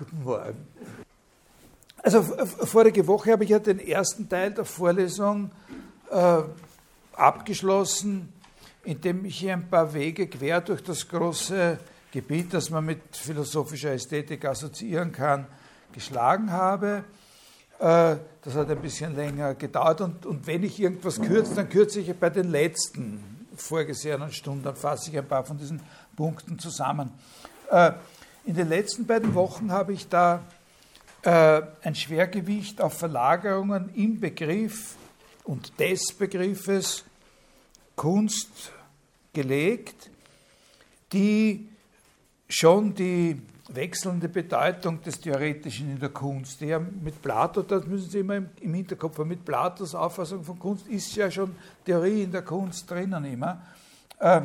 Guten Morgen. Also vorige Woche habe ich ja den ersten Teil der Vorlesung äh, abgeschlossen, indem ich hier ein paar Wege quer durch das große Gebiet, das man mit philosophischer Ästhetik assoziieren kann, geschlagen habe. Äh, das hat ein bisschen länger gedauert und, und wenn ich irgendwas kürze, dann kürze ich bei den letzten vorgesehenen Stunden, dann fasse ich ein paar von diesen Punkten zusammen. Äh, in den letzten beiden Wochen habe ich da äh, ein Schwergewicht auf Verlagerungen im Begriff und des Begriffes Kunst gelegt, die schon die wechselnde Bedeutung des Theoretischen in der Kunst, die ja mit Plato, das müssen Sie immer im, Hinterkopf haben, mit Platos Auffassung von Kunst ist ja schon Theorie in der Kunst drinnen immer. Äh,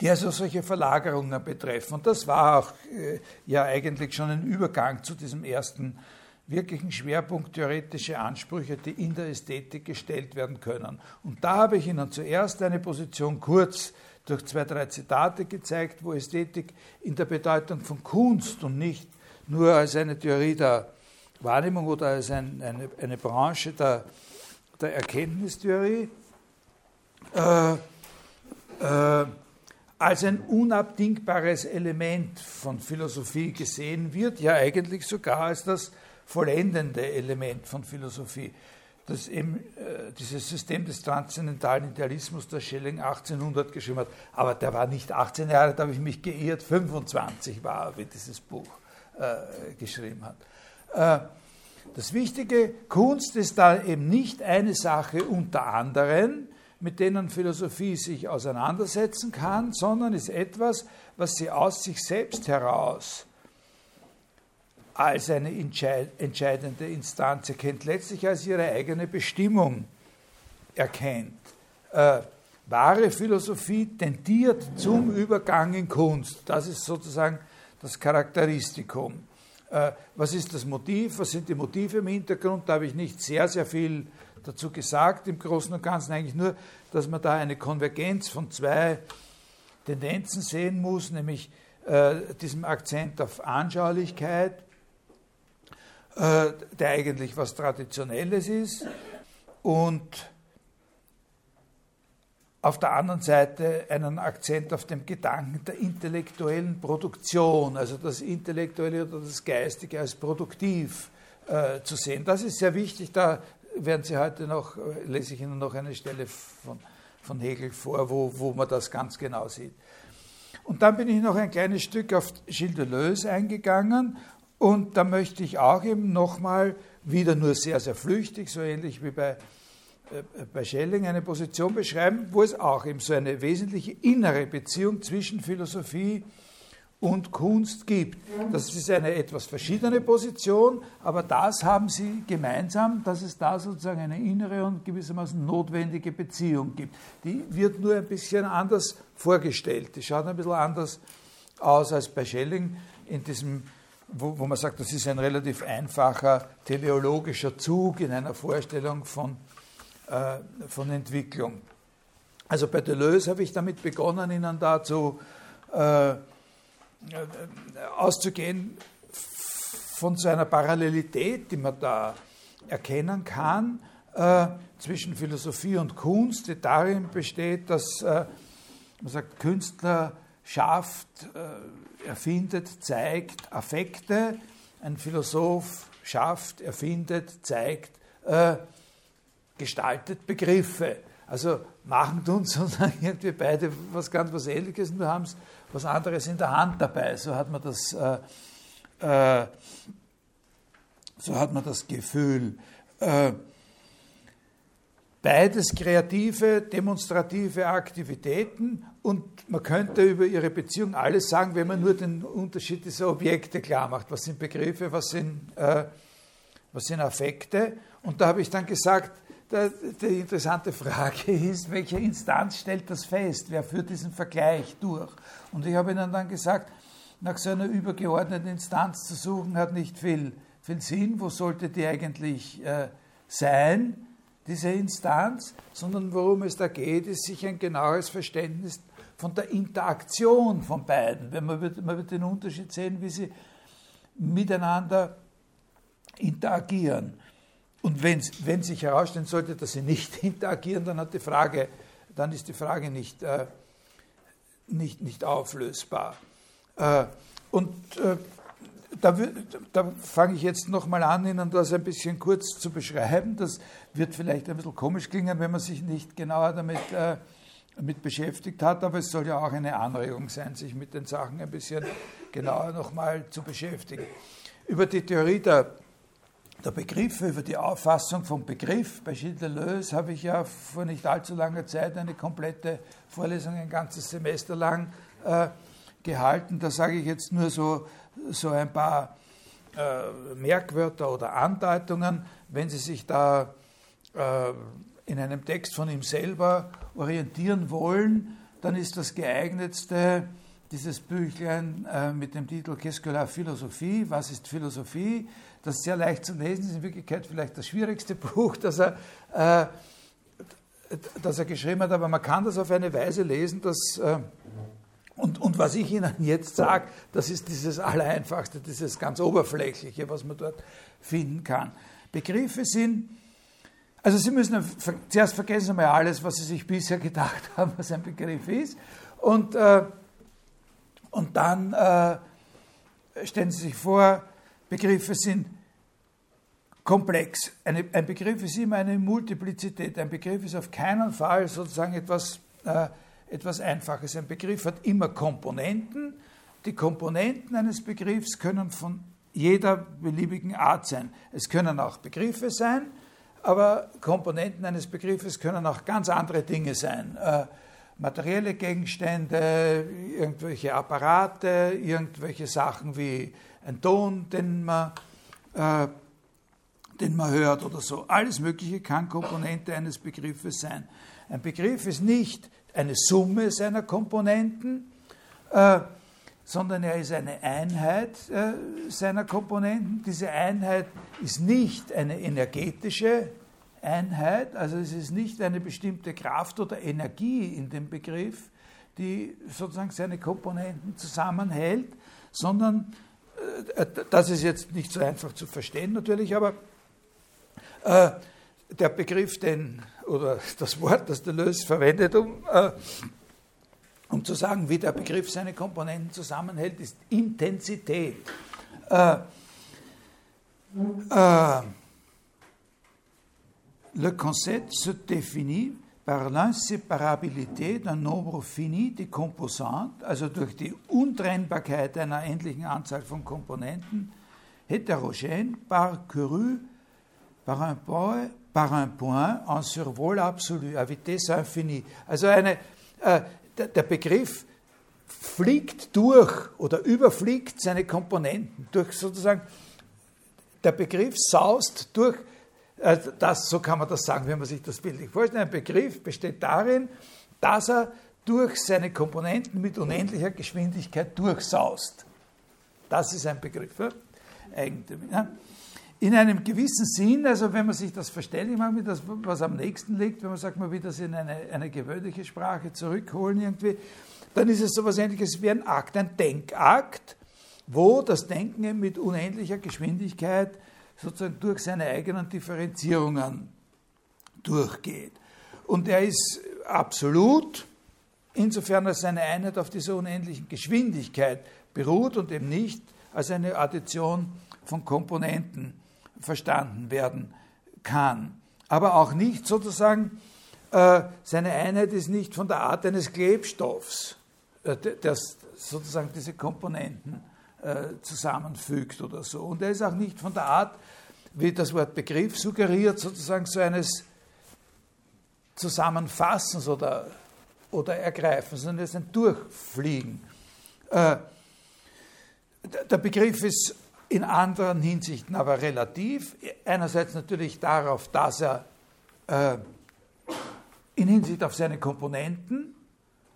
die also solche Verlagerungen betreffen. Und das war auch äh, ja eigentlich schon ein Übergang zu diesem ersten wirklichen Schwerpunkt theoretische Ansprüche, die in der Ästhetik gestellt werden können. Und da habe ich Ihnen zuerst eine Position kurz durch zwei, drei Zitate gezeigt, wo Ästhetik in der Bedeutung von Kunst und nicht nur als eine Theorie der Wahrnehmung oder als ein, eine, eine Branche der, der Erkenntnistheorie äh, äh, als ein unabdingbares Element von Philosophie gesehen wird, ja eigentlich sogar als das vollendende Element von Philosophie. Das eben, äh, dieses System des transzendentalen Idealismus, das Schelling 1800 geschrieben hat, aber der war nicht 18 Jahre, da habe ich mich geirrt, 25 war wie dieses Buch äh, geschrieben hat. Äh, das Wichtige, Kunst ist da eben nicht eine Sache unter anderen, mit denen Philosophie sich auseinandersetzen kann, sondern ist etwas, was sie aus sich selbst heraus als eine entscheidende Instanz erkennt, letztlich als ihre eigene Bestimmung erkennt. Äh, wahre Philosophie tendiert zum Übergang in Kunst. Das ist sozusagen das Charakteristikum. Äh, was ist das Motiv? Was sind die Motive im Hintergrund? Da habe ich nicht sehr, sehr viel dazu gesagt, im Großen und Ganzen eigentlich nur, dass man da eine Konvergenz von zwei Tendenzen sehen muss, nämlich äh, diesem Akzent auf Anschaulichkeit, äh, der eigentlich was Traditionelles ist, und auf der anderen Seite einen Akzent auf dem Gedanken der intellektuellen Produktion, also das Intellektuelle oder das Geistige als produktiv äh, zu sehen. Das ist sehr wichtig, da werden Sie heute noch, lese ich Ihnen noch eine Stelle von, von Hegel vor, wo, wo man das ganz genau sieht. Und dann bin ich noch ein kleines Stück auf Gilles Deleuze eingegangen und da möchte ich auch eben nochmal wieder nur sehr, sehr flüchtig, so ähnlich wie bei, äh, bei Schelling, eine Position beschreiben, wo es auch eben so eine wesentliche innere Beziehung zwischen Philosophie und und Kunst gibt. Das ist eine etwas verschiedene Position, aber das haben sie gemeinsam, dass es da sozusagen eine innere und gewissermaßen notwendige Beziehung gibt. Die wird nur ein bisschen anders vorgestellt. Die schaut ein bisschen anders aus als bei Schelling in diesem wo, wo man sagt, das ist ein relativ einfacher teleologischer Zug in einer Vorstellung von, äh, von Entwicklung. Also bei Deleuze habe ich damit begonnen, Ihnen dazu äh, äh, auszugehen von so einer Parallelität, die man da erkennen kann äh, zwischen Philosophie und Kunst, die darin besteht, dass äh, man sagt, Künstler schafft, äh, erfindet, zeigt Affekte, ein Philosoph schafft, erfindet, zeigt, äh, gestaltet Begriffe. Also machen uns sozusagen irgendwie beide was ganz was Ähnliches, nur haben es was anderes in der Hand dabei. So hat man das, äh, äh, so hat man das Gefühl. Äh, beides kreative, demonstrative Aktivitäten und man könnte über ihre Beziehung alles sagen, wenn man nur den Unterschied dieser Objekte klar macht. Was sind Begriffe, was sind, äh, was sind Affekte? Und da habe ich dann gesagt, die interessante Frage ist, welche Instanz stellt das fest? Wer führt diesen Vergleich durch? Und ich habe Ihnen dann gesagt, nach so einer übergeordneten Instanz zu suchen, hat nicht viel, viel Sinn. Wo sollte die eigentlich äh, sein, diese Instanz? Sondern worum es da geht, ist sich ein genaues Verständnis von der Interaktion von beiden. Wenn man, wird, man wird den Unterschied sehen, wie sie miteinander interagieren. Und wenn, wenn sich herausstellen sollte, dass sie nicht interagieren, dann, hat die Frage, dann ist die Frage nicht, äh, nicht, nicht auflösbar. Äh, und äh, da, da fange ich jetzt nochmal an, Ihnen das ein bisschen kurz zu beschreiben. Das wird vielleicht ein bisschen komisch klingen, wenn man sich nicht genauer damit, äh, damit beschäftigt hat, aber es soll ja auch eine Anregung sein, sich mit den Sachen ein bisschen genauer nochmal zu beschäftigen. Über die Theorie der, der Begriffe, über die Auffassung vom Begriff bei Gilles Deleuze habe ich ja vor nicht allzu langer Zeit eine komplette Vorlesung, ein ganzes Semester lang äh, gehalten. Da sage ich jetzt nur so so ein paar äh, Merkwörter oder Andeutungen. Wenn Sie sich da äh, in einem Text von ihm selber orientieren wollen, dann ist das geeignetste dieses Büchlein äh, mit dem Titel Qu'est-ce que la Philosophie? Was ist Philosophie? Das ist sehr leicht zu lesen, ist in Wirklichkeit vielleicht das schwierigste Buch, das er, äh, das er geschrieben hat, aber man kann das auf eine Weise lesen, dass äh, und, und was ich Ihnen jetzt sage, das ist dieses Allereinfachste, dieses ganz Oberflächliche, was man dort finden kann. Begriffe sind, also Sie müssen zuerst vergessen Sie mal alles, was Sie sich bisher gedacht haben, was ein Begriff ist. Und, äh, und dann äh, stellen Sie sich vor, Begriffe sind komplex. Eine, ein Begriff ist immer eine Multiplizität. Ein Begriff ist auf keinen Fall sozusagen etwas äh, etwas Einfaches. Ein Begriff hat immer Komponenten. Die Komponenten eines Begriffs können von jeder beliebigen Art sein. Es können auch Begriffe sein, aber Komponenten eines Begriffes können auch ganz andere Dinge sein. Äh, materielle Gegenstände, irgendwelche Apparate, irgendwelche Sachen wie ein Ton, den man, äh, den man hört oder so. Alles Mögliche kann Komponente eines Begriffes sein. Ein Begriff ist nicht eine Summe seiner Komponenten, äh, sondern er ist eine Einheit äh, seiner Komponenten. Diese Einheit ist nicht eine energetische Einheit, also es ist nicht eine bestimmte Kraft oder Energie in dem Begriff, die sozusagen seine Komponenten zusammenhält, sondern das ist jetzt nicht so einfach zu verstehen natürlich, aber äh, der Begriff, den, oder das Wort, das Deleuze verwendet, um, äh, um zu sagen, wie der Begriff seine Komponenten zusammenhält, ist Intensität. Äh, äh, le concept se définit par l'inséparabilité d'un nombre fini de composantes, also durch die Untrennbarkeit einer endlichen Anzahl von Komponenten, hétérogène par cru, par un point par un point en survol absolu, à vitesse infinie. Also eine, äh, der Begriff fliegt durch oder überfliegt seine Komponenten, durch sozusagen, der Begriff saust durch, das, so kann man das sagen, wenn man sich das bildlich vorstellt. Ein Begriff besteht darin, dass er durch seine Komponenten mit unendlicher Geschwindigkeit durchsaust. Das ist ein Begriff. Ja? in einem gewissen Sinn, also wenn man sich das verständlich macht, mit das, was am nächsten liegt, wenn man sagt, man will das in eine, eine gewöhnliche Sprache zurückholen irgendwie, dann ist es so etwas ähnliches wie ein Akt, ein Denkakt, wo das Denken mit unendlicher Geschwindigkeit sozusagen durch seine eigenen Differenzierungen durchgeht. Und er ist absolut, insofern als seine Einheit auf dieser unendlichen Geschwindigkeit beruht und eben nicht als eine Addition von Komponenten verstanden werden kann. Aber auch nicht sozusagen, äh, seine Einheit ist nicht von der Art eines Klebstoffs, äh, das sozusagen diese Komponenten äh, zusammenfügt oder so. Und er ist auch nicht von der Art, wie das Wort Begriff suggeriert, sozusagen so eines Zusammenfassens oder, oder Ergreifens, sondern er ist ein Durchfliegen. Äh, der Begriff ist in anderen Hinsichten aber relativ. Einerseits natürlich darauf, dass er äh, in Hinsicht auf seine Komponenten,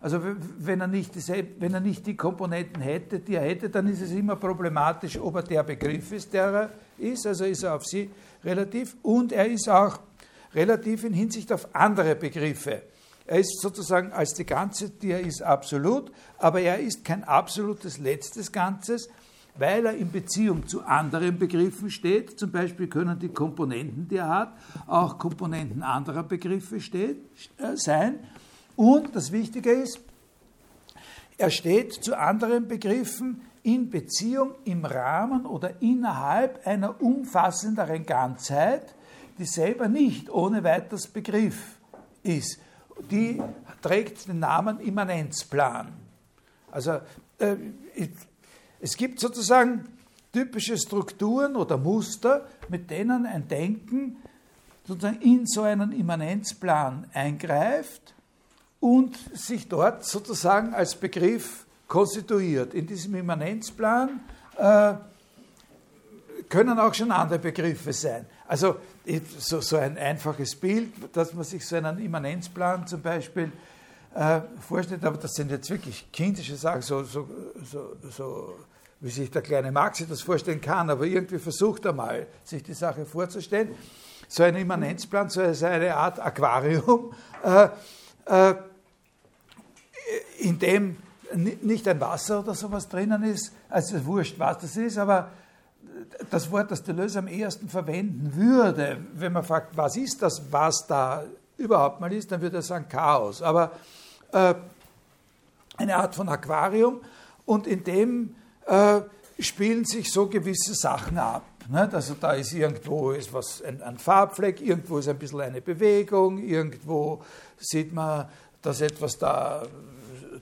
also wenn er, nicht die, wenn er nicht die Komponenten hätte, die er hätte, dann ist es immer problematisch, ob er der Begriff ist, der er ist. Also ist er auf sie relativ. Und er ist auch relativ in Hinsicht auf andere Begriffe. Er ist sozusagen als die Ganze, die er ist, absolut, aber er ist kein absolutes letztes Ganzes, weil er in Beziehung zu anderen Begriffen steht. Zum Beispiel können die Komponenten, die er hat, auch Komponenten anderer Begriffe steht, äh, sein. Und das Wichtige ist, er steht zu anderen Begriffen in Beziehung im Rahmen oder innerhalb einer umfassenderen Ganzheit, die selber nicht ohne weiteres Begriff ist. Die trägt den Namen Immanenzplan. Also äh, es gibt sozusagen typische Strukturen oder Muster, mit denen ein Denken sozusagen in so einen Immanenzplan eingreift und sich dort sozusagen als Begriff konstituiert. In diesem Immanenzplan äh, können auch schon andere Begriffe sein. Also so, so, ein einfaches Bild, dass man sich so einen Immanenzplan zum Beispiel äh, vorstellt, aber das sind jetzt wirklich kindische Sachen, so, so, so, wie sich der kleine Max sich das vorstellen kann, aber irgendwie versucht er mal, sich die Sache vorzustellen. So ein Immanenzplan, so eine Art Aquarium, äh, äh, in dem nicht ein Wasser oder sowas drinnen ist, also wurscht, was das ist, aber das Wort, das Deleuze am ehesten verwenden würde, wenn man fragt, was ist das, was da überhaupt mal ist, dann würde er sagen Chaos. Aber äh, eine Art von Aquarium und in dem äh, spielen sich so gewisse Sachen ab. Nicht? Also da ist irgendwo ist was, ein, ein, Farbfleck, irgendwo ist ein bisschen eine Bewegung, irgendwo sieht man, dass etwas da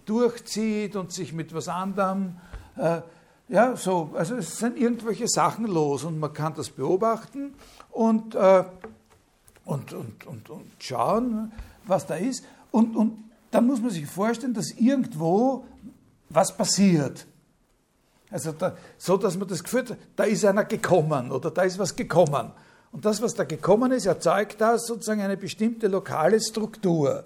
durchzieht und sich mit was anderem, äh, ja, so, also es sind irgendwelche Sachen los und man kann das beobachten und, äh, und, und, und, und schauen, was da ist. Und, und dann muss man sich vorstellen, dass irgendwo was passiert. Also da, so, dass man das Gefühl hat, da ist einer gekommen oder da ist was gekommen. Und das, was da gekommen ist, erzeugt da sozusagen eine bestimmte lokale Struktur.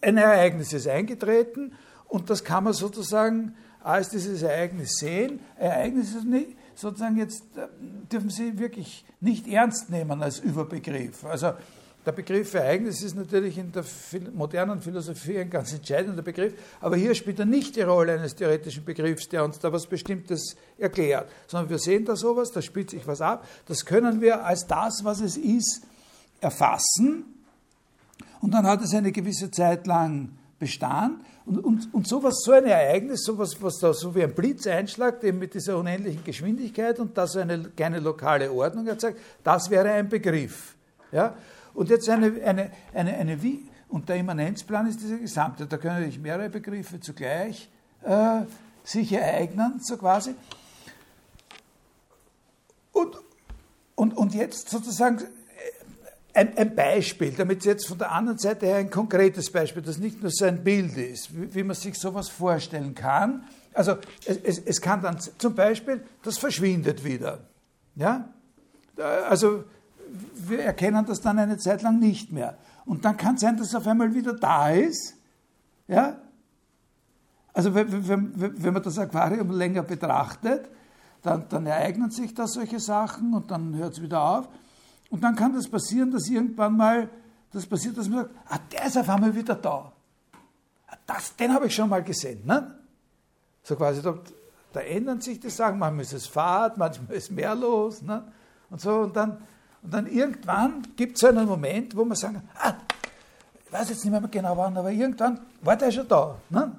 Ein Ereignis ist eingetreten und das kann man sozusagen als dieses Ereignis sehen. Ereignis ist nicht, sozusagen jetzt, äh, dürfen Sie wirklich nicht ernst nehmen als Überbegriff. Also der Begriff Ereignis ist natürlich in der modernen Philosophie ein ganz entscheidender Begriff, aber hier spielt er nicht die Rolle eines theoretischen Begriffs, der uns da was Bestimmtes erklärt, sondern wir sehen da sowas, da spielt sich was ab, das können wir als das, was es ist, erfassen und dann hat es eine gewisse Zeit lang Bestand und, und, und sowas, so ein Ereignis, sowas, was da so wie ein Blitz einschlagt, eben mit dieser unendlichen Geschwindigkeit und das eine keine lokale Ordnung erzeugt, das wäre ein Begriff. Ja? Und jetzt eine, eine, eine, eine wie, und der Immanenzplan ist dieser gesamte, da können natürlich mehrere Begriffe zugleich äh, sich ereignen, so quasi. Und, und, und jetzt sozusagen ein, ein, Beispiel, damit jetzt von der anderen Seite her ein konkretes Beispiel, das nicht nur so ein Bild ist, wie, wie man sich sowas vorstellen kann. Also es, es, es, kann dann zum Beispiel, das verschwindet wieder. Ja? Also wir erkennen das dann eine Zeit lang nicht mehr. Und dann kann es sein, dass es auf einmal wieder da ist. Ja? Also wenn, wenn, wenn man das Aquarium länger betrachtet, dann, dann ereignen sich da solche Sachen und dann hört es wieder auf. Und dann kann das passieren, dass irgendwann mal das passiert, dass man sagt, ah, der ist auf einmal wieder da. Ah, das, den habe ich schon mal gesehen. Ne? So quasi, da, da ändern sich die Sachen, manchmal ist es Fahrt, manchmal ist mehr los. Ne? Und so, und dann, und dann irgendwann gibt es einen Moment, wo man sagen, ah, ich weiß jetzt nicht mehr genau wann, aber irgendwann war der schon da. Ne?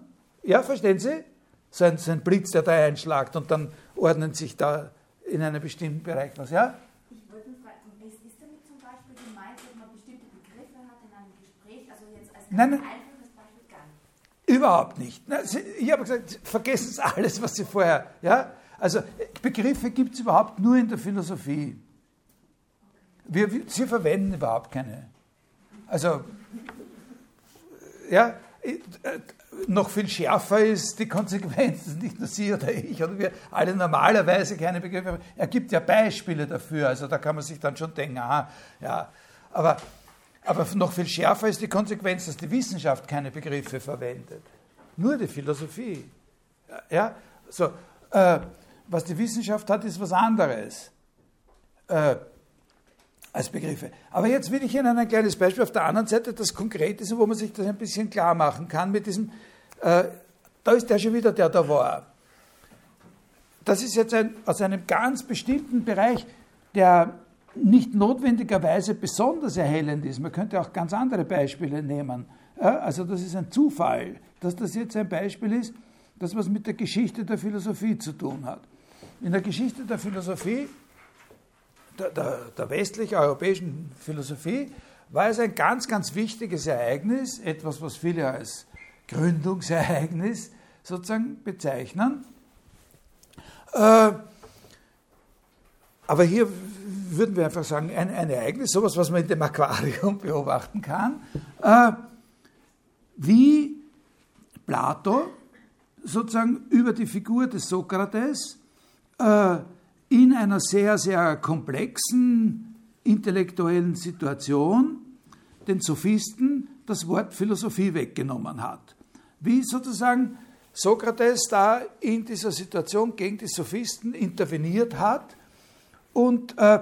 Ja, verstehen Sie? So ein, so ein Blitz, der da einschlagt und dann ordnen sich da in einem bestimmten Bereich was, ja? Ich wollte fragen, ist, ist damit zum Beispiel gemeint, dass man bestimmte Begriffe hat in einem Gespräch, also jetzt als nein, nein. Überhaupt nicht. Ich habe gesagt, vergessen Sie alles, was Sie vorher, ja? Also Begriffe gibt es überhaupt nur in der Philosophie. Wir, sie verwenden überhaupt keine. Also, ja, äh, noch viel schärfer ist die Konsequenz, nicht nur Sie oder ich, oder wir alle normalerweise keine Begriffe. Er gibt ja Beispiele dafür, also da kann man sich dann schon denken, aha, ja, aber, aber noch viel schärfer ist die Konsequenz, dass die Wissenschaft keine Begriffe verwendet. Nur die Philosophie. Ja, so, äh, was die Wissenschaft hat, ist was anderes. Äh, als Begriffe. Aber jetzt will ich Ihnen ein kleines Beispiel auf der anderen Seite, das konkret ist und wo man sich das ein bisschen klar machen kann mit diesem, äh, da ist der schon wieder, der da war. das ist jetzt ein, aus einem ganz bestimmten Bereich, der nicht notwendigerweise besonders erhellend ist. Man könnte auch ganz andere Beispiele nehmen. Also das ist ein Zufall, dass das jetzt ein Beispiel ist, das was mit der Geschichte der Philosophie zu tun hat. In der Geschichte der Philosophie, der, der, der westlich-europäischen Philosophie, war es ein ganz, ganz wichtiges Ereignis, etwas, was viele als Gründungsereignis sozusagen bezeichnen. Äh, aber hier würden wir einfach sagen, ein, ein, Ereignis, sowas, was man in dem Aquarium beobachten kann, äh, wie Plato sozusagen über die Figur des Sokrates äh, in einer sehr, sehr komplexen intellektuellen Situation den Sophisten das Wort Philosophie weggenommen hat. Wie sozusagen Sokrates da in dieser Situation gegen die Sophisten interveniert hat und, äh,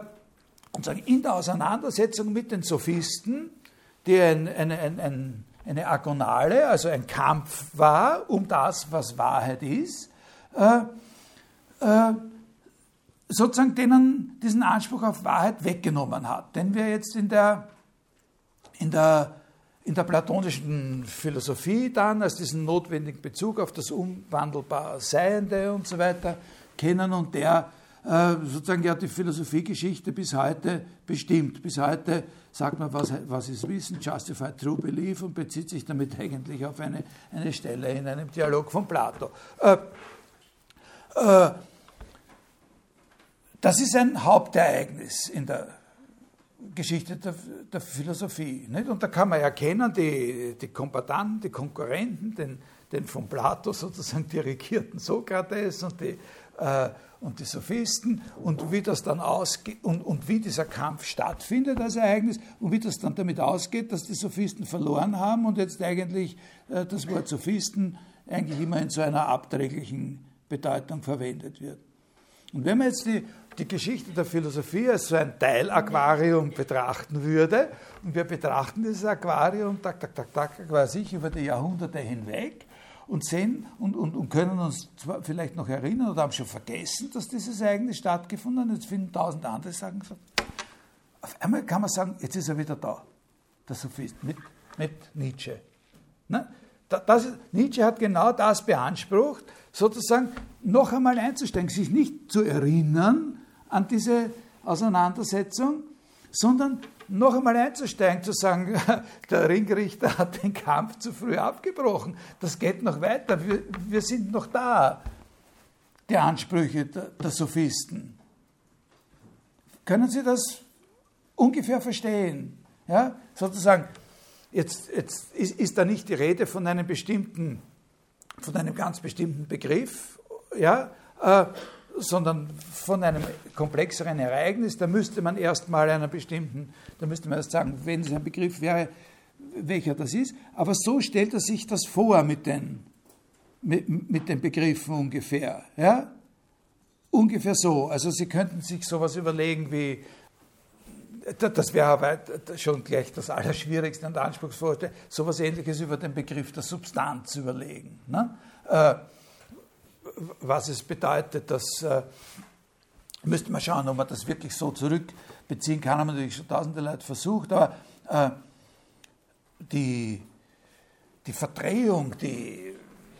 und sagen, in der Auseinandersetzung mit den Sophisten, die ein, ein, ein, eine Agonale, also ein Kampf war um das, was Wahrheit ist, äh, äh, sozusagen denen diesen Anspruch auf Wahrheit weggenommen hat, den wir jetzt in der, in der in der platonischen Philosophie dann als diesen notwendigen Bezug auf das unwandelbar Seiende und so weiter kennen und der sozusagen ja die Philosophiegeschichte bis heute bestimmt. Bis heute sagt man, was, was ist Wissen, Justified True Belief und bezieht sich damit eigentlich auf eine, eine Stelle in einem Dialog von Plato. Äh, äh, das ist ein Hauptereignis in der Geschichte der, der Philosophie. Nicht? Und da kann man erkennen, die, die Kompatanten, die Konkurrenten, den, den von Plato sozusagen dirigierten Sokrates und die, äh, und die Sophisten und wie das dann ausgeht und, und wie dieser Kampf stattfindet als Ereignis und wie das dann damit ausgeht, dass die Sophisten verloren haben und jetzt eigentlich äh, das Wort Sophisten eigentlich immer in so einer abträglichen Bedeutung verwendet wird. Und wenn man jetzt die die Geschichte der Philosophie als so ein Teilaquarium betrachten würde. Und wir betrachten dieses Aquarium, tak, tak, tak, tak, quasi über die Jahrhunderte hinweg und sehen und, und, und können uns vielleicht noch erinnern oder haben schon vergessen, dass dieses Ereignis stattgefunden hat. Jetzt finden tausend andere sagen so. Auf einmal kann man sagen, jetzt ist er wieder da, der Sophist, mit, mit Nietzsche. Ne? Das, Nietzsche hat genau das beansprucht, sozusagen noch einmal einzusteigen, sich nicht zu erinnern, an diese Auseinandersetzung, sondern noch einmal einzusteigen, zu sagen, der Ringrichter hat den Kampf zu früh abgebrochen, das geht noch weiter, wir, wir sind noch da, die Ansprüche der, der Sophisten. Können Sie das ungefähr verstehen? Ja, sozusagen, jetzt, jetzt ist, ist da nicht die Rede von einem bestimmten, von einem ganz bestimmten Begriff, ja, äh, sondern von einem komplexeren Ereignis. Da müsste man erstmal einer bestimmten, da müsste man erst sagen, wenn es ein Begriff wäre, welcher das ist. Aber so stellt er sich das vor mit den, mit, mit den Begriffen ungefähr. Ja? Ungefähr so. Also Sie könnten sich sowas überlegen wie, das wäre aber schon gleich das Allerschwierigste und Anspruchsvollste, sowas ähnliches über den Begriff der Substanz überlegen. Ne? Äh, was es bedeutet, das äh, müsste man schauen, ob man das wirklich so zurückbeziehen kann. Haben natürlich schon tausende Leute versucht, aber äh, die, die Verdrehung, die,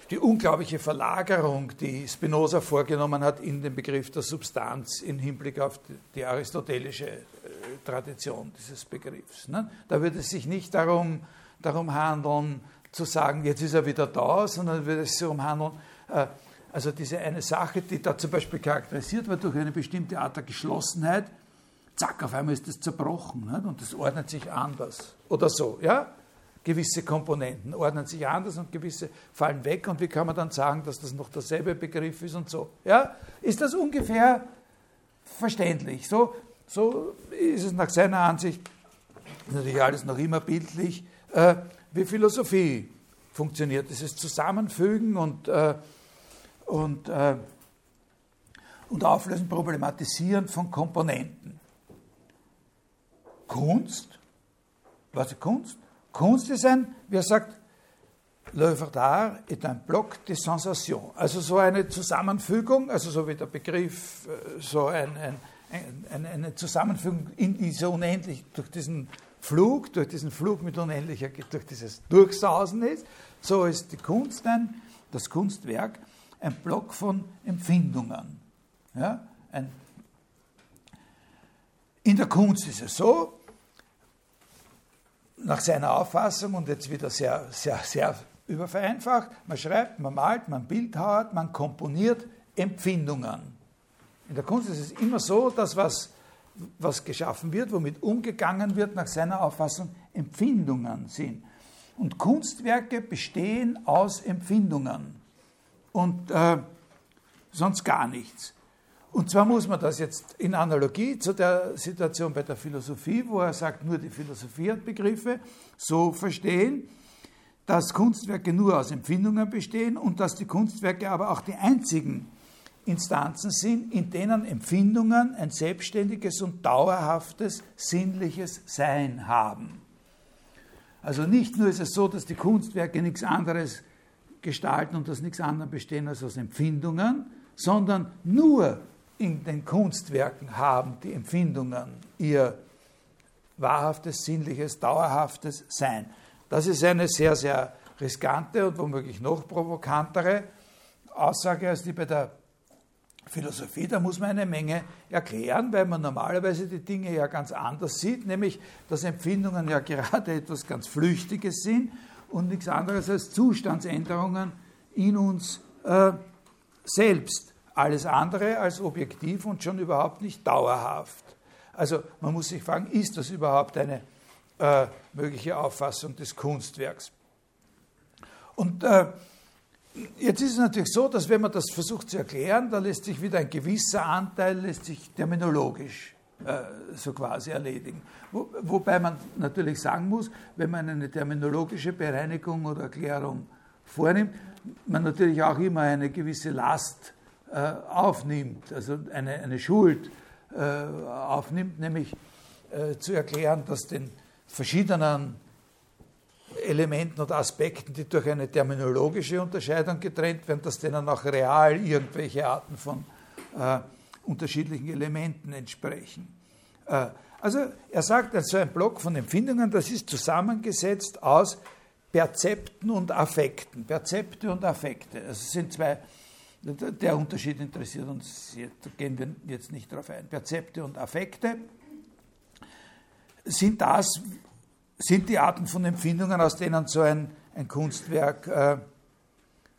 die unglaubliche Verlagerung, die Spinoza vorgenommen hat in den Begriff der Substanz im Hinblick auf die, die aristotelische äh, Tradition dieses Begriffs. Ne? Da würde es sich nicht darum, darum handeln, zu sagen, jetzt ist er wieder da, sondern würde es sich darum handeln, äh, also diese eine Sache, die da zum Beispiel charakterisiert wird durch eine bestimmte Art der Geschlossenheit, zack, auf einmal ist das zerbrochen nicht? und das ordnet sich anders oder so, ja? Gewisse Komponenten ordnen sich anders und gewisse fallen weg und wie kann man dann sagen, dass das noch derselbe Begriff ist und so, ja? Ist das ungefähr verständlich? So, so ist es nach seiner Ansicht natürlich alles noch immer bildlich, äh, wie Philosophie funktioniert. Dieses Zusammenfügen und äh, und, äh, und Auflösen, Problematisieren von Komponenten. Kunst, was ist Kunst? Kunst ist ein, wie er sagt, L'œuvre d'art est un bloc de sensations. Also so eine Zusammenfügung, also so wie der Begriff, äh, so ein, ein, ein, eine Zusammenfügung in dieser unendlich, durch diesen Flug, durch diesen Flug mit unendlicher, durch dieses Durchsausen ist, so ist die Kunst ein, das Kunstwerk ein Block von Empfindungen. Ja, ein, in der Kunst ist es so, nach seiner Auffassung und jetzt wieder sehr, sehr, sehr übervereinfacht, man schreibt, man malt, man bildhauert, man komponiert Empfindungen. In der Kunst ist es immer so, dass was, was geschaffen wird, womit umgegangen wird, nach seiner Auffassung Empfindungen sind. Und Kunstwerke bestehen aus Empfindungen und äh, sonst gar nichts. Und zwar muss man das jetzt in Analogie zu der Situation bei der Philosophie, wo er sagt, nur die Philosophie hat Begriffe, so verstehen, dass Kunstwerke nur aus Empfindungen bestehen und dass die Kunstwerke aber auch die einzigen Instanzen sind, in denen Empfindungen ein selbstständiges und dauerhaftes sinnliches Sein haben. Also nicht nur ist es so, dass die Kunstwerke nichts anderes gestalten und aus nichts anderem bestehen als aus Empfindungen, sondern nur in den Kunstwerken haben die Empfindungen ihr wahrhaftes, sinnliches, dauerhaftes Sein. Das ist eine sehr, sehr riskante und womöglich noch provokantere Aussage als die bei der Philosophie. Da muss man eine Menge erklären, weil man normalerweise die Dinge ja ganz anders sieht, nämlich dass Empfindungen ja gerade etwas ganz Flüchtiges sind und nichts anderes als Zustandsänderungen in uns äh, selbst alles andere als objektiv und schon überhaupt nicht dauerhaft. Also man muss sich fragen, ist das überhaupt eine äh, mögliche Auffassung des Kunstwerks? Und äh, jetzt ist es natürlich so, dass wenn man das versucht zu erklären, da lässt sich wieder ein gewisser Anteil, lässt sich terminologisch äh, so quasi erledigen. Wo, wobei man natürlich sagen muss, wenn man eine terminologische Bereinigung oder Erklärung vornimmt, man natürlich auch immer eine gewisse Last äh, aufnimmt, also eine, eine Schuld äh, aufnimmt, nämlich äh, zu erklären, dass den verschiedenen Elementen oder Aspekten, die durch eine terminologische Unterscheidung getrennt werden, dass denen auch real irgendwelche Arten von äh, unterschiedlichen Elementen entsprechen. Äh, also er sagt, so ein Block von Empfindungen, das ist zusammengesetzt aus Perzepten und Affekten. Perzepte und Affekte. Also es sind zwei der Unterschied interessiert uns, da gehen wir jetzt nicht darauf ein. Perzepte und Affekte sind das, sind die Arten von Empfindungen, aus denen so ein, ein Kunstwerk äh,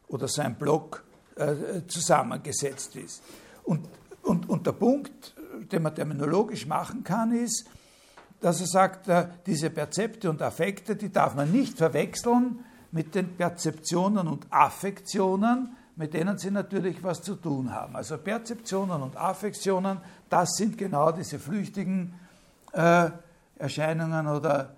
oder so ein Block äh, zusammengesetzt ist. Und, und, und der Punkt, den man terminologisch machen kann, ist, dass er sagt, äh, diese Perzepte und Affekte, die darf man nicht verwechseln mit den Perzeptionen und Affektionen, mit denen sie natürlich was zu tun haben. Also Perzeptionen und Affektionen, das sind genau diese flüchtigen äh, Erscheinungen oder,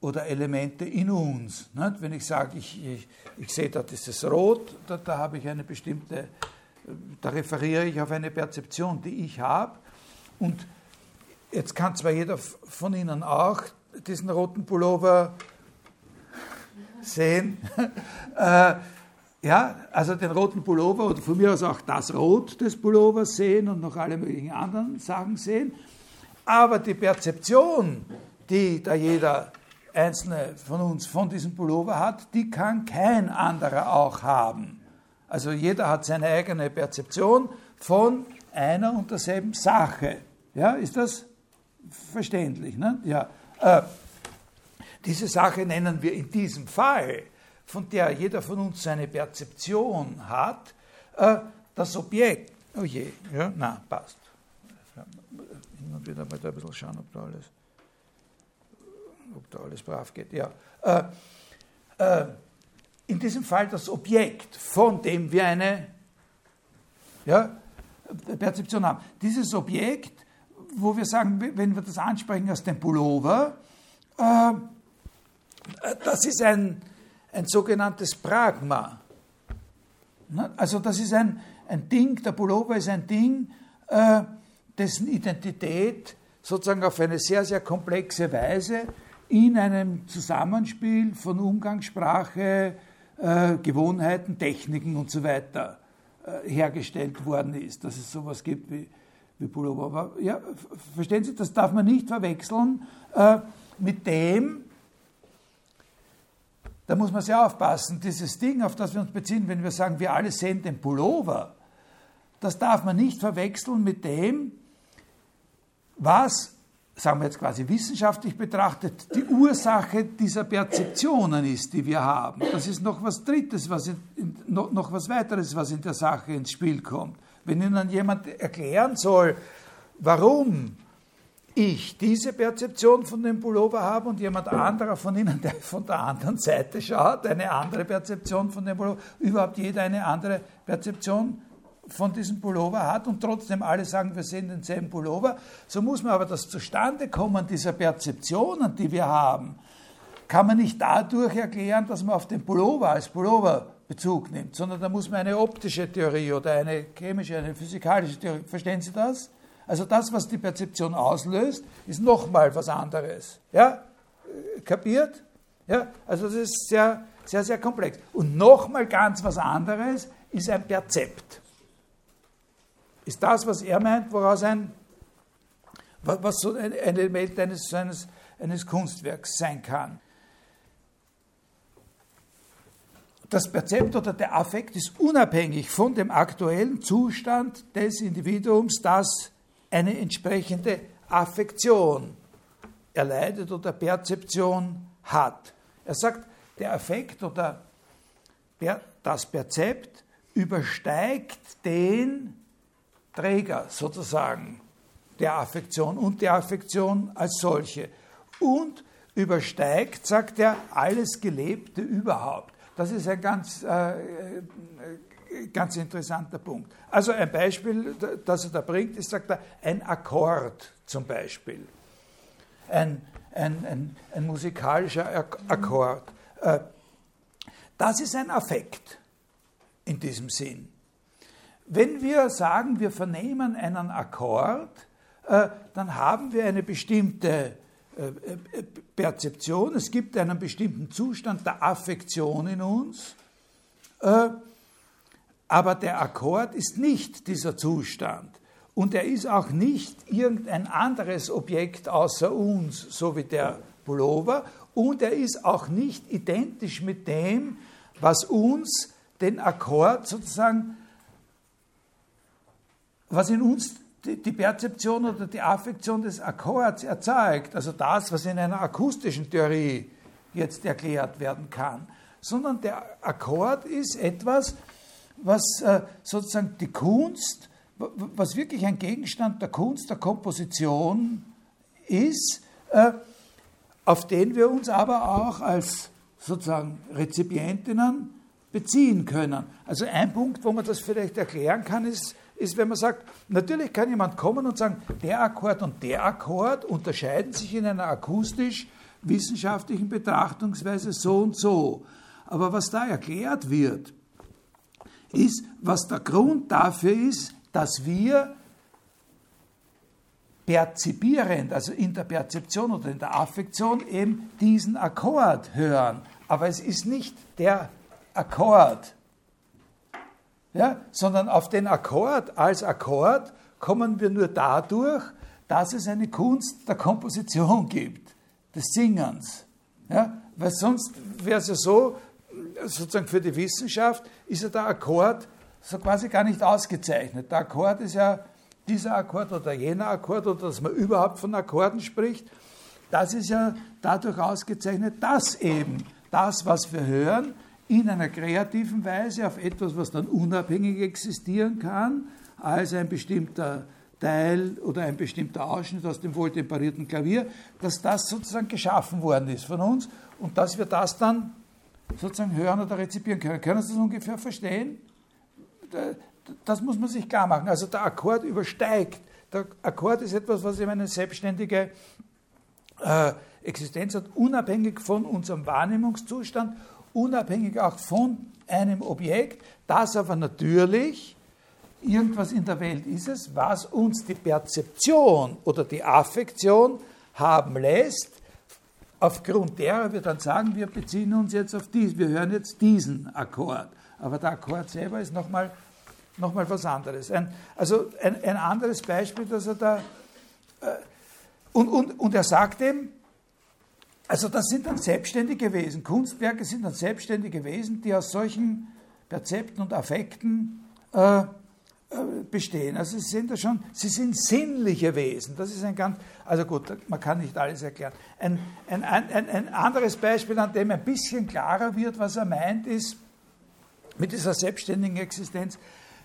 oder Elemente in uns. Nicht? Wenn ich sage, ich, ich, ich sehe da dieses Rot, da, da habe ich eine bestimmte, da referiere ich auf eine Perzeption, die ich habe. Und jetzt kann zwar jeder von Ihnen auch diesen roten Pullover sehen. äh, ja, also den roten Pullover oder von mir aus auch das Rot des Pullovers sehen und noch alle möglichen anderen Sachen sehen. Aber die Perzeption, die da jeder einzelne von uns von diesem Pullover hat, die kann kein anderer auch haben. Also jeder hat seine eigene Perzeption von einer und derselben Sache. Ja, ist das verständlich? Ne? Ja. Äh, diese Sache nennen wir in diesem Fall von der jeder von uns seine Perzeption hat, äh, das Objekt, oh je, ja, na, passt. Hin und wieder mal da ein bisschen schauen, ob da alles, ob da alles brav geht. Ja. Äh, äh, in diesem Fall das Objekt, von dem wir eine ja, Perzeption haben. Dieses Objekt, wo wir sagen, wenn wir das ansprechen als den Pullover, äh, das ist ein, ein sogenanntes Pragma. Also das ist ein, ein Ding, der Pullover ist ein Ding, äh, dessen Identität sozusagen auf eine sehr, sehr komplexe Weise in einem Zusammenspiel von Umgangssprache, äh, Gewohnheiten, Techniken und so weiter äh, hergestellt worden ist, dass es sowas gibt wie, wie Pullover. Aber ja, verstehen Sie, das darf man nicht verwechseln äh, mit dem, da muss man sehr aufpassen, dieses Ding, auf das wir uns beziehen, wenn wir sagen, wir alle sehen den Pullover, das darf man nicht verwechseln mit dem, was, sagen wir jetzt quasi wissenschaftlich betrachtet, die Ursache dieser Perzeptionen ist, die wir haben. Das ist noch was Drittes, was in, in, noch, noch was weiteres, was in der Sache ins Spiel kommt. Wenn Ihnen jemand erklären soll, warum ich diese Perzeption von dem Pullover habe und jemand anderer von Ihnen, der von der anderen Seite schaut, eine andere Perzeption von dem Pullover, überhaupt jeder eine andere Perzeption von diesem Pullover hat und trotzdem alle sagen, wir sehen denselben Pullover, so muss man aber das Zustandekommen dieser Perzeptionen, die wir haben, kann man nicht dadurch erklären, dass man auf den Pullover als Pullover Bezug nimmt, sondern da muss man eine optische Theorie oder eine chemische, eine physikalische Theorie, verstehen Sie das? Also das, was die Perzeption auslöst, ist nochmal was anderes. Ja? Kapiert? Ja? Also das ist sehr, sehr, sehr komplex. Und nochmal ganz was anderes ist ein Perzept. Ist das, was er meint, woraus ein, was so ein Element eines, eines, eines Kunstwerks sein kann. Das Perzept oder der Affekt ist unabhängig von dem aktuellen Zustand des Individuums, das eine entsprechende Affektion erleidet oder Perzeption hat. Er sagt, der Affekt oder das Perzept übersteigt den Träger sozusagen der Affektion und die Affektion als solche und übersteigt, sagt er, alles Gelebte überhaupt. Das ist ein ganz äh, ganz interessanter Punkt. Also ein Beispiel, das er da bringt, ist, sagt er, ein Akkord zum Beispiel. Ein, ein, ein, ein musikalischer Akkord. Äh, das ist ein Affekt in diesem Sinn. Wenn wir sagen, wir vernehmen einen Akkord, äh, dann haben wir eine bestimmte äh, Perzeption, es gibt einen bestimmten Zustand der Affektion in uns, aber der Akkord ist nicht dieser Zustand. Und er ist auch nicht irgendein anderes Objekt außer uns, so wie der Pullover. Und er ist auch nicht identisch mit dem, was uns den Akkord sozusagen, was in uns die Perzeption oder die Affektion des Akkords erzeugt, also das, was in einer akustischen Theorie jetzt erklärt werden kann, sondern der Akkord ist etwas, was äh, sozusagen die Kunst, was wirklich ein Gegenstand der Kunst, der Komposition ist, äh, auf den wir uns aber auch als sozusagen Rezipientinnen beziehen können. Also ein Punkt, wo man das vielleicht erklären kann, ist, ist, wenn man sagt, natürlich kann jemand kommen und sagen, der Akkord und der Akkord unterscheiden sich in einer akustisch-wissenschaftlichen Betrachtungsweise so und so. Aber was da erklärt wird, ist, was der Grund dafür ist, dass wir perzipierend, also in der Perzeption oder in der Affektion eben diesen Akkord hören. Aber es ist nicht der Akkord, ja, sondern auf den Akkord als Akkord kommen wir nur dadurch, dass es eine Kunst der Komposition gibt, des Singens. Ja, weil sonst wäre es ja so, sozusagen für die Wissenschaft ist ja der Akkord so quasi gar nicht ausgezeichnet. Der Akkord ist ja dieser Akkord oder jener Akkord oder dass man überhaupt von Akkorden spricht. Das ist ja dadurch ausgezeichnet, dass eben das, was wir hören, in einer kreativen Weise auf etwas, was dann unabhängig existieren kann, als ein bestimmter Teil oder ein bestimmter Ausschnitt aus dem wohltemperierten Klavier, dass das sozusagen geschaffen worden ist von uns und dass wir das dann sozusagen hören oder rezipieren können. Können Sie das ungefähr verstehen? Das muss man sich klar machen. Also der Akkord übersteigt. Der Akkord ist etwas, was eben eine selbstständige äh, Existenz hat, unabhängig von unserem Wahrnehmungszustand, unabhängig auch von einem Objekt, das aber natürlich irgendwas in der Welt ist es, was uns die Perzeption oder die Affektion haben lässt, aufgrund derer wir dann sagen, wir beziehen uns jetzt auf dies, wir hören jetzt diesen Akkord. Aber der Akkord selber ist nochmal noch mal was anderes. Ein, also ein, ein, anderes Beispiel, dass er da. Äh, und, und, und er sagt eben, also das sind dann selbstständige Wesen. Kunstwerke sind dann selbstständige Wesen, die aus solchen Perzepten und Affekten äh, äh, bestehen. Also sie sind da schon, sie sind sinnliche Wesen. Das ist ein ganz, also gut, man kann nicht alles erklären. Ein, ein, ein, ein anderes Beispiel, an dem ein bisschen klarer wird, was er meint, ist mit dieser selbstständigen Existenz.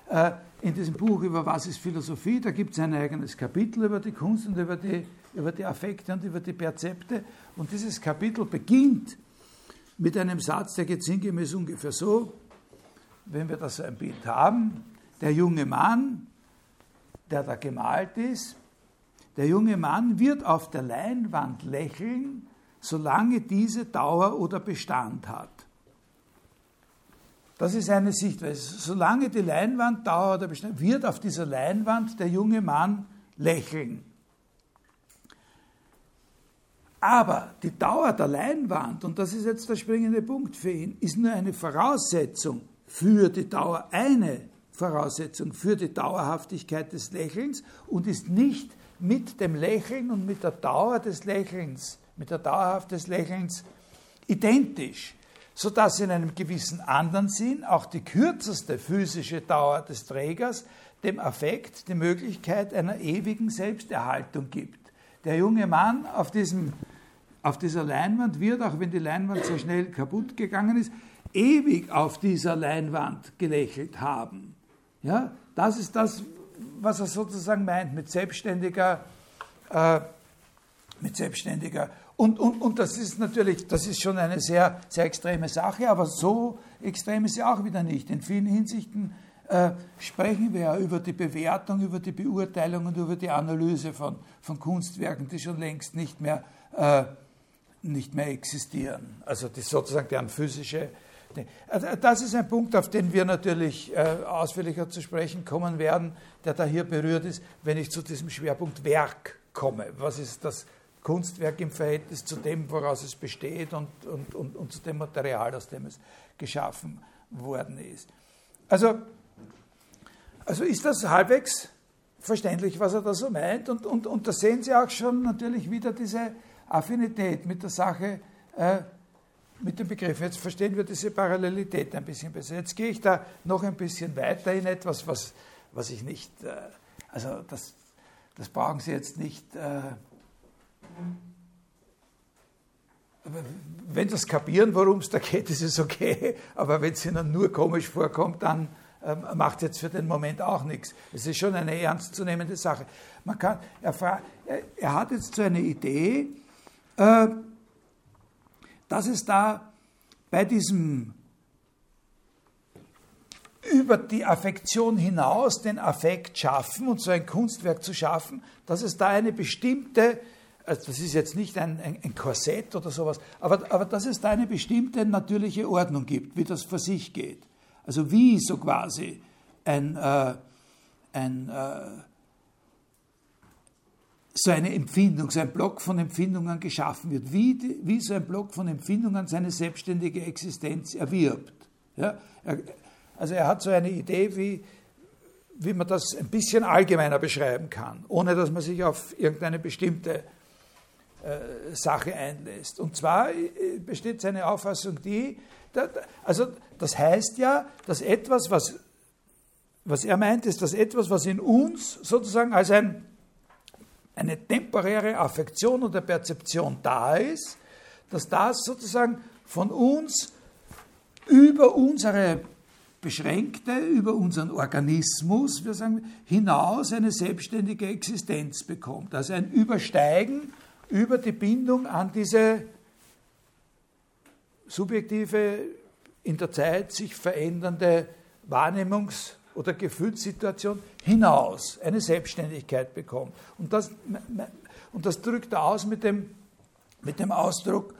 Äh, in diesem Buch über was ist Philosophie, da gibt es ein eigenes Kapitel über die Kunst und über die, über die Affekte und über die Perzepte. Und dieses Kapitel beginnt mit einem Satz, der geht sinngemäß ungefähr so, wenn wir das ein Bild haben, der junge Mann, der da gemalt ist, der junge Mann wird auf der Leinwand lächeln, solange diese Dauer oder Bestand hat. Das ist eine Sichtweise. Solange die Leinwand Dauer oder Bestand wird auf dieser Leinwand der junge Mann lächeln. Aber die Dauer der Leinwand, und das ist jetzt der springende Punkt für ihn, ist nur eine Voraussetzung für die Dauer, eine Voraussetzung für die Dauerhaftigkeit des Lächelns und ist nicht mit dem Lächeln und mit der Dauer des Lächelns, mit der Dauerhaft des Lächelns identisch, sodass in einem gewissen anderen Sinn auch die kürzeste physische Dauer des Trägers dem Affekt die Möglichkeit einer ewigen Selbsterhaltung gibt. Der junge Mann auf, diesem, auf dieser Leinwand wird, auch wenn die Leinwand so schnell kaputt gegangen ist, ewig auf dieser Leinwand gelächelt haben. Ja, das ist das, was er sozusagen meint mit selbstständiger, äh, mit selbstständiger. Und, und, und das ist natürlich, das ist schon eine sehr, sehr extreme Sache, aber so extrem ist sie auch wieder nicht. In vielen Hinsichten äh, sprechen wir ja über die Bewertung, über die Beurteilung und über die Analyse von, von Kunstwerken, die schon längst nicht mehr, äh, nicht mehr existieren. Also die sozusagen deren physische also, das ist ein Punkt, auf den wir natürlich äh, ausführlicher zu sprechen kommen werden, der da hier berührt ist, wenn ich zu diesem Schwerpunkt Werk komme. Was ist das Kunstwerk im Verhältnis zu dem, woraus es besteht und, und, und, und zu dem Material, aus dem es geschaffen worden ist. Also, also ist das halbwegs verständlich, was er da so meint. Und, und, und da sehen Sie auch schon natürlich wieder diese Affinität mit der Sache äh, mit dem Begriff. Jetzt verstehen wir diese Parallelität ein bisschen besser. Jetzt gehe ich da noch ein bisschen weiter in etwas, was, was ich nicht, äh, also das, das brauchen Sie jetzt nicht. Äh, wenn Sie das kapieren, worum es da geht, ist es okay. Aber wenn es Ihnen nur komisch vorkommt, dann ähm, macht es jetzt für den Moment auch nichts. Es ist schon eine ernstzunehmende Sache. Man kann, er, er, hat jetzt so eine Idee, dass es da bei diesem über die Affektion hinaus den Affekt schaffen und so ein Kunstwerk zu schaffen, dass es da eine bestimmte, also das ist jetzt nicht ein, ein, ein Korsett oder sowas, aber, aber dass es da eine bestimmte natürliche Ordnung gibt, wie das für sich geht. Also wie so quasi ein, äh, ein äh, so eine Empfindung, so ein Block von Empfindungen geschaffen wird, wie, wie so ein Block von Empfindungen seine selbstständige Existenz erwirbt. Ja? Also er hat so eine Idee, wie, wie man das ein bisschen allgemeiner beschreiben kann, ohne dass man sich auf irgendeine bestimmte äh, Sache einlässt. Und zwar äh, besteht seine Auffassung die, da, also das heißt ja, dass etwas, was, was er meint, ist, dass etwas, was in uns sozusagen als ein eine temporäre Affektion oder Perzeption da ist, dass das sozusagen von uns über unsere beschränkte, über unseren Organismus, wir sagen, hinaus eine selbstständige Existenz bekommt. Also ein Übersteigen über die Bindung an diese subjektive, in der Zeit sich verändernde Wahrnehmungs- oder Gefühlssituation hinaus eine Selbstständigkeit bekommt. Und das, und das drückt er aus mit dem, mit dem Ausdruck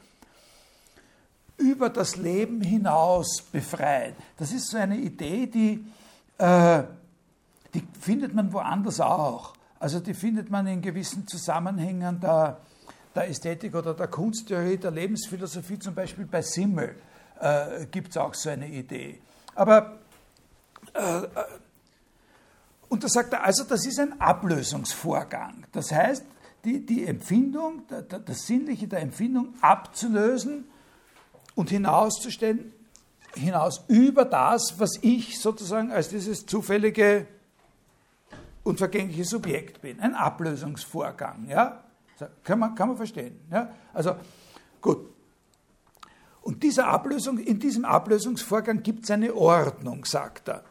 über das Leben hinaus befreien. Das ist so eine Idee, die, äh, die findet man woanders auch. Also die findet man in gewissen Zusammenhängen der, der Ästhetik oder der Kunsttheorie, der Lebensphilosophie, zum Beispiel bei Simmel, äh, gibt es auch so eine Idee. Aber, und da sagt er, also das ist ein Ablösungsvorgang. Das heißt, die, die Empfindung, das Sinnliche der Empfindung abzulösen und hinauszustellen, hinaus über das, was ich sozusagen als dieses zufällige und vergängliche Subjekt bin. Ein Ablösungsvorgang. Ja? Kann, man, kann man verstehen. Ja? Also gut. Und dieser Ablösung, in diesem Ablösungsvorgang gibt es eine Ordnung, sagt er.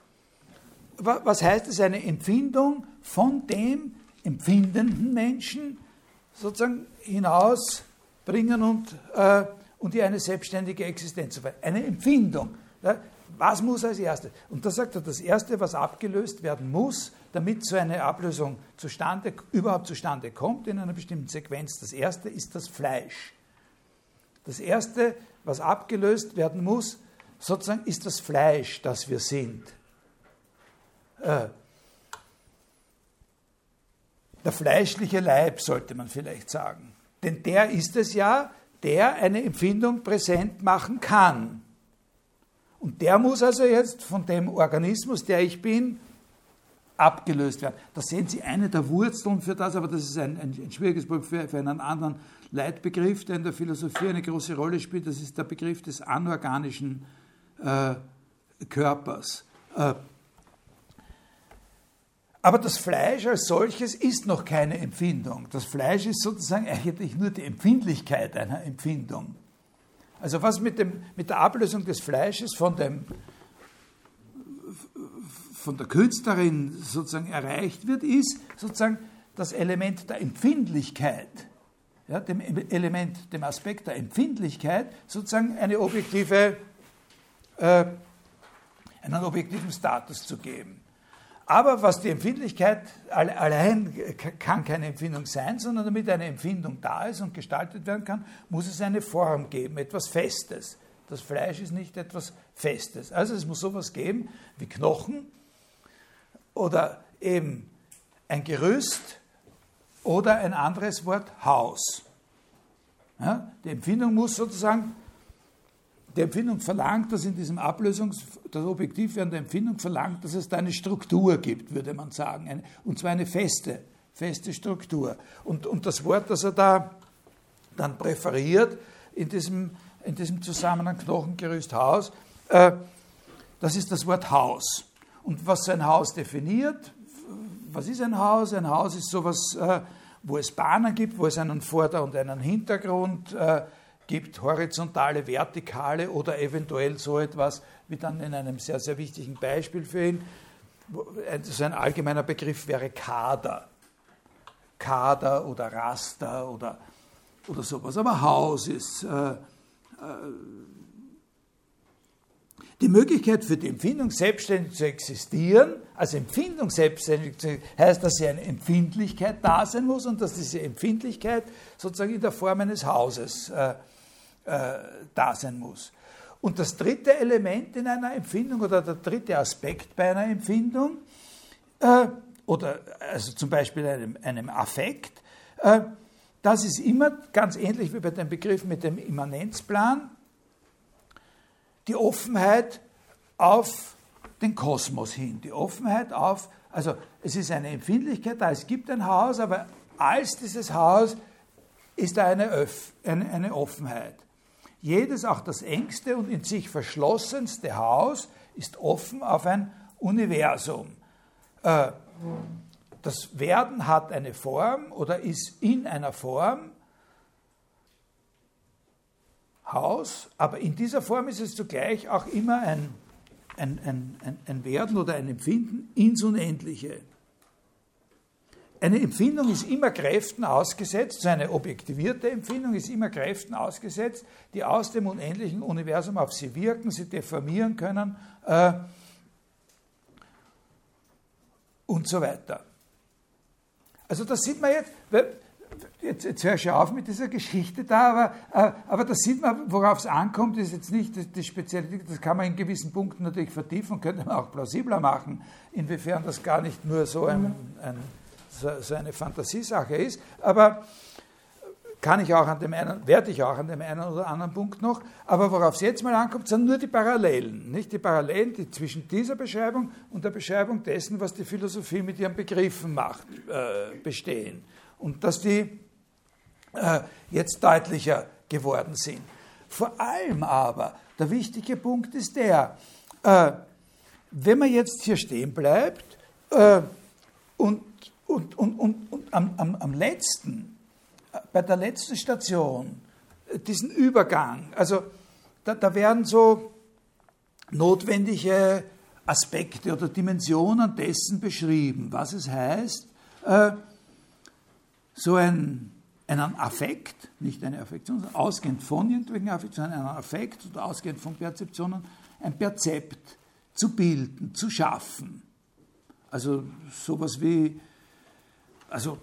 Was heißt es? Eine Empfindung von dem empfindenden Menschen sozusagen hinausbringen und, äh, und ihr eine selbstständige Existenz zu Eine Empfindung. Ja? Was muss als erstes? Und da sagt er, das Erste, was abgelöst werden muss, damit so eine Ablösung zustande, überhaupt zustande kommt in einer bestimmten Sequenz, das Erste ist das Fleisch. Das Erste, was abgelöst werden muss, sozusagen ist das Fleisch, das wir sind. Äh, der fleischliche Leib, sollte man vielleicht sagen. Denn der ist es ja, der eine Empfindung präsent machen kann. Und der muss also jetzt von dem Organismus, der ich bin, abgelöst werden. Da sehen Sie eine der Wurzeln für das, aber das ist ein, ein, ein schwieriges Problem für, für, einen anderen Leitbegriff, der in der Philosophie eine große Rolle spielt. Das ist der Begriff des anorganischen äh, Körpers. Äh, aber das Fleisch als solches ist noch keine Empfindung. Das Fleisch ist sozusagen eigentlich nur die Empfindlichkeit einer Empfindung. Also was mit, dem, mit der Ablösung des Fleisches von, dem, von der Künstlerin sozusagen erreicht wird, ist sozusagen das Element der Empfindlichkeit, ja, dem Element, dem Aspekt der Empfindlichkeit sozusagen eine objektive, äh, einen objektiven Status zu geben. Aber was die Empfindlichkeit allein kann keine Empfindung sein, sondern damit eine Empfindung da ist und gestaltet werden kann, muss es eine Form geben, etwas Festes. Das Fleisch ist nicht etwas Festes. Also es muss sowas geben wie Knochen oder eben ein Gerüst oder ein anderes Wort Haus. Ja, die Empfindung muss sozusagen die Empfindung verlangt, dass in diesem Ablösungs-, das Objektiv während der Empfindung verlangt, dass es da eine Struktur gibt, würde man sagen. Eine, und zwar eine feste, feste Struktur. Und, und das Wort, das er da dann präferiert, in diesem, in diesem Zusammenhang Knochengerüst Haus, äh, das ist das Wort Haus. Und was ein Haus definiert, was ist ein Haus? Ein Haus ist sowas, äh, wo es Bahnen gibt, wo es einen Vorder- und einen Hintergrund äh, gibt, horizontale, vertikale oder eventuell so etwas wie dann in einem sehr, sehr wichtigen Beispiel für ihn. So ein allgemeiner Begriff wäre Kader. Kader oder Raster oder, oder sowas. Aber Haus ist äh, äh, die Möglichkeit für die Empfindung selbstständig zu existieren, also Empfindung selbstständig zu heißt, dass sie eine Empfindlichkeit da sein muss und dass diese Empfindlichkeit sozusagen in der Form eines Hauses äh, äh, da sein muss. Und das dritte Element in einer Empfindung oder der dritte Aspekt bei einer Empfindung äh, oder also zum Beispiel einem, einem Affekt, äh, das ist immer ganz ähnlich wie bei dem Begriff mit dem Immanenzplan, die Offenheit auf den Kosmos hin, die Offenheit auf, also es ist eine Empfindlichkeit da, es gibt ein Haus, aber als dieses Haus ist da eine, Öff, eine, eine Offenheit. Jedes, auch das engste und in sich verschlossenste Haus ist offen auf ein Universum. Äh, das Werden hat eine Form oder ist in einer Form Haus, aber in dieser Form ist es zugleich auch immer ein, ein, ein, ein Werden oder ein Empfinden ins Unendliche. Eine Empfindung ist immer Kräften ausgesetzt, so eine objektivierte Empfindung ist immer Kräften ausgesetzt, die aus dem unendlichen Universum auf sie wirken, sie deformieren können äh, und so weiter. Also das sieht man jetzt, jetzt, jetzt höre ich auf mit dieser Geschichte da, aber, äh, aber das sieht man, worauf es ankommt, ist jetzt nicht das, das Spezielle, das kann man in gewissen Punkten natürlich vertiefen, könnte man auch plausibler machen, inwiefern das gar nicht nur so ein, ein so, eine Fantasiesache ist. Aber kann ich auch an dem einen, werde ich auch an dem einen oder anderen Punkt noch, aber worauf es jetzt mal ankommt, sind nur die Parallelen, nicht die Parallelen, die zwischen dieser Beschreibung und der Beschreibung dessen, was die Philosophie mit ihren Begriffen macht, äh, bestehen. Und dass die äh, jetzt deutlicher geworden sind. Vor allem aber, der wichtige Punkt ist der, äh, wenn man jetzt hier stehen bleibt äh, und, und, und, und, und am, am, am letzten, bei der letzten Station, diesen Übergang, also da, da werden so notwendige Aspekte oder Dimensionen dessen beschrieben, was es heißt, äh, so ein, einen Affekt, nicht eine Affektion, sondern ausgehend von irgendwelchen Affektionen, einen Affekt oder ausgehend von Perzeptionen, ein Perzept zu bilden, zu schaffen. Also sowas wie, also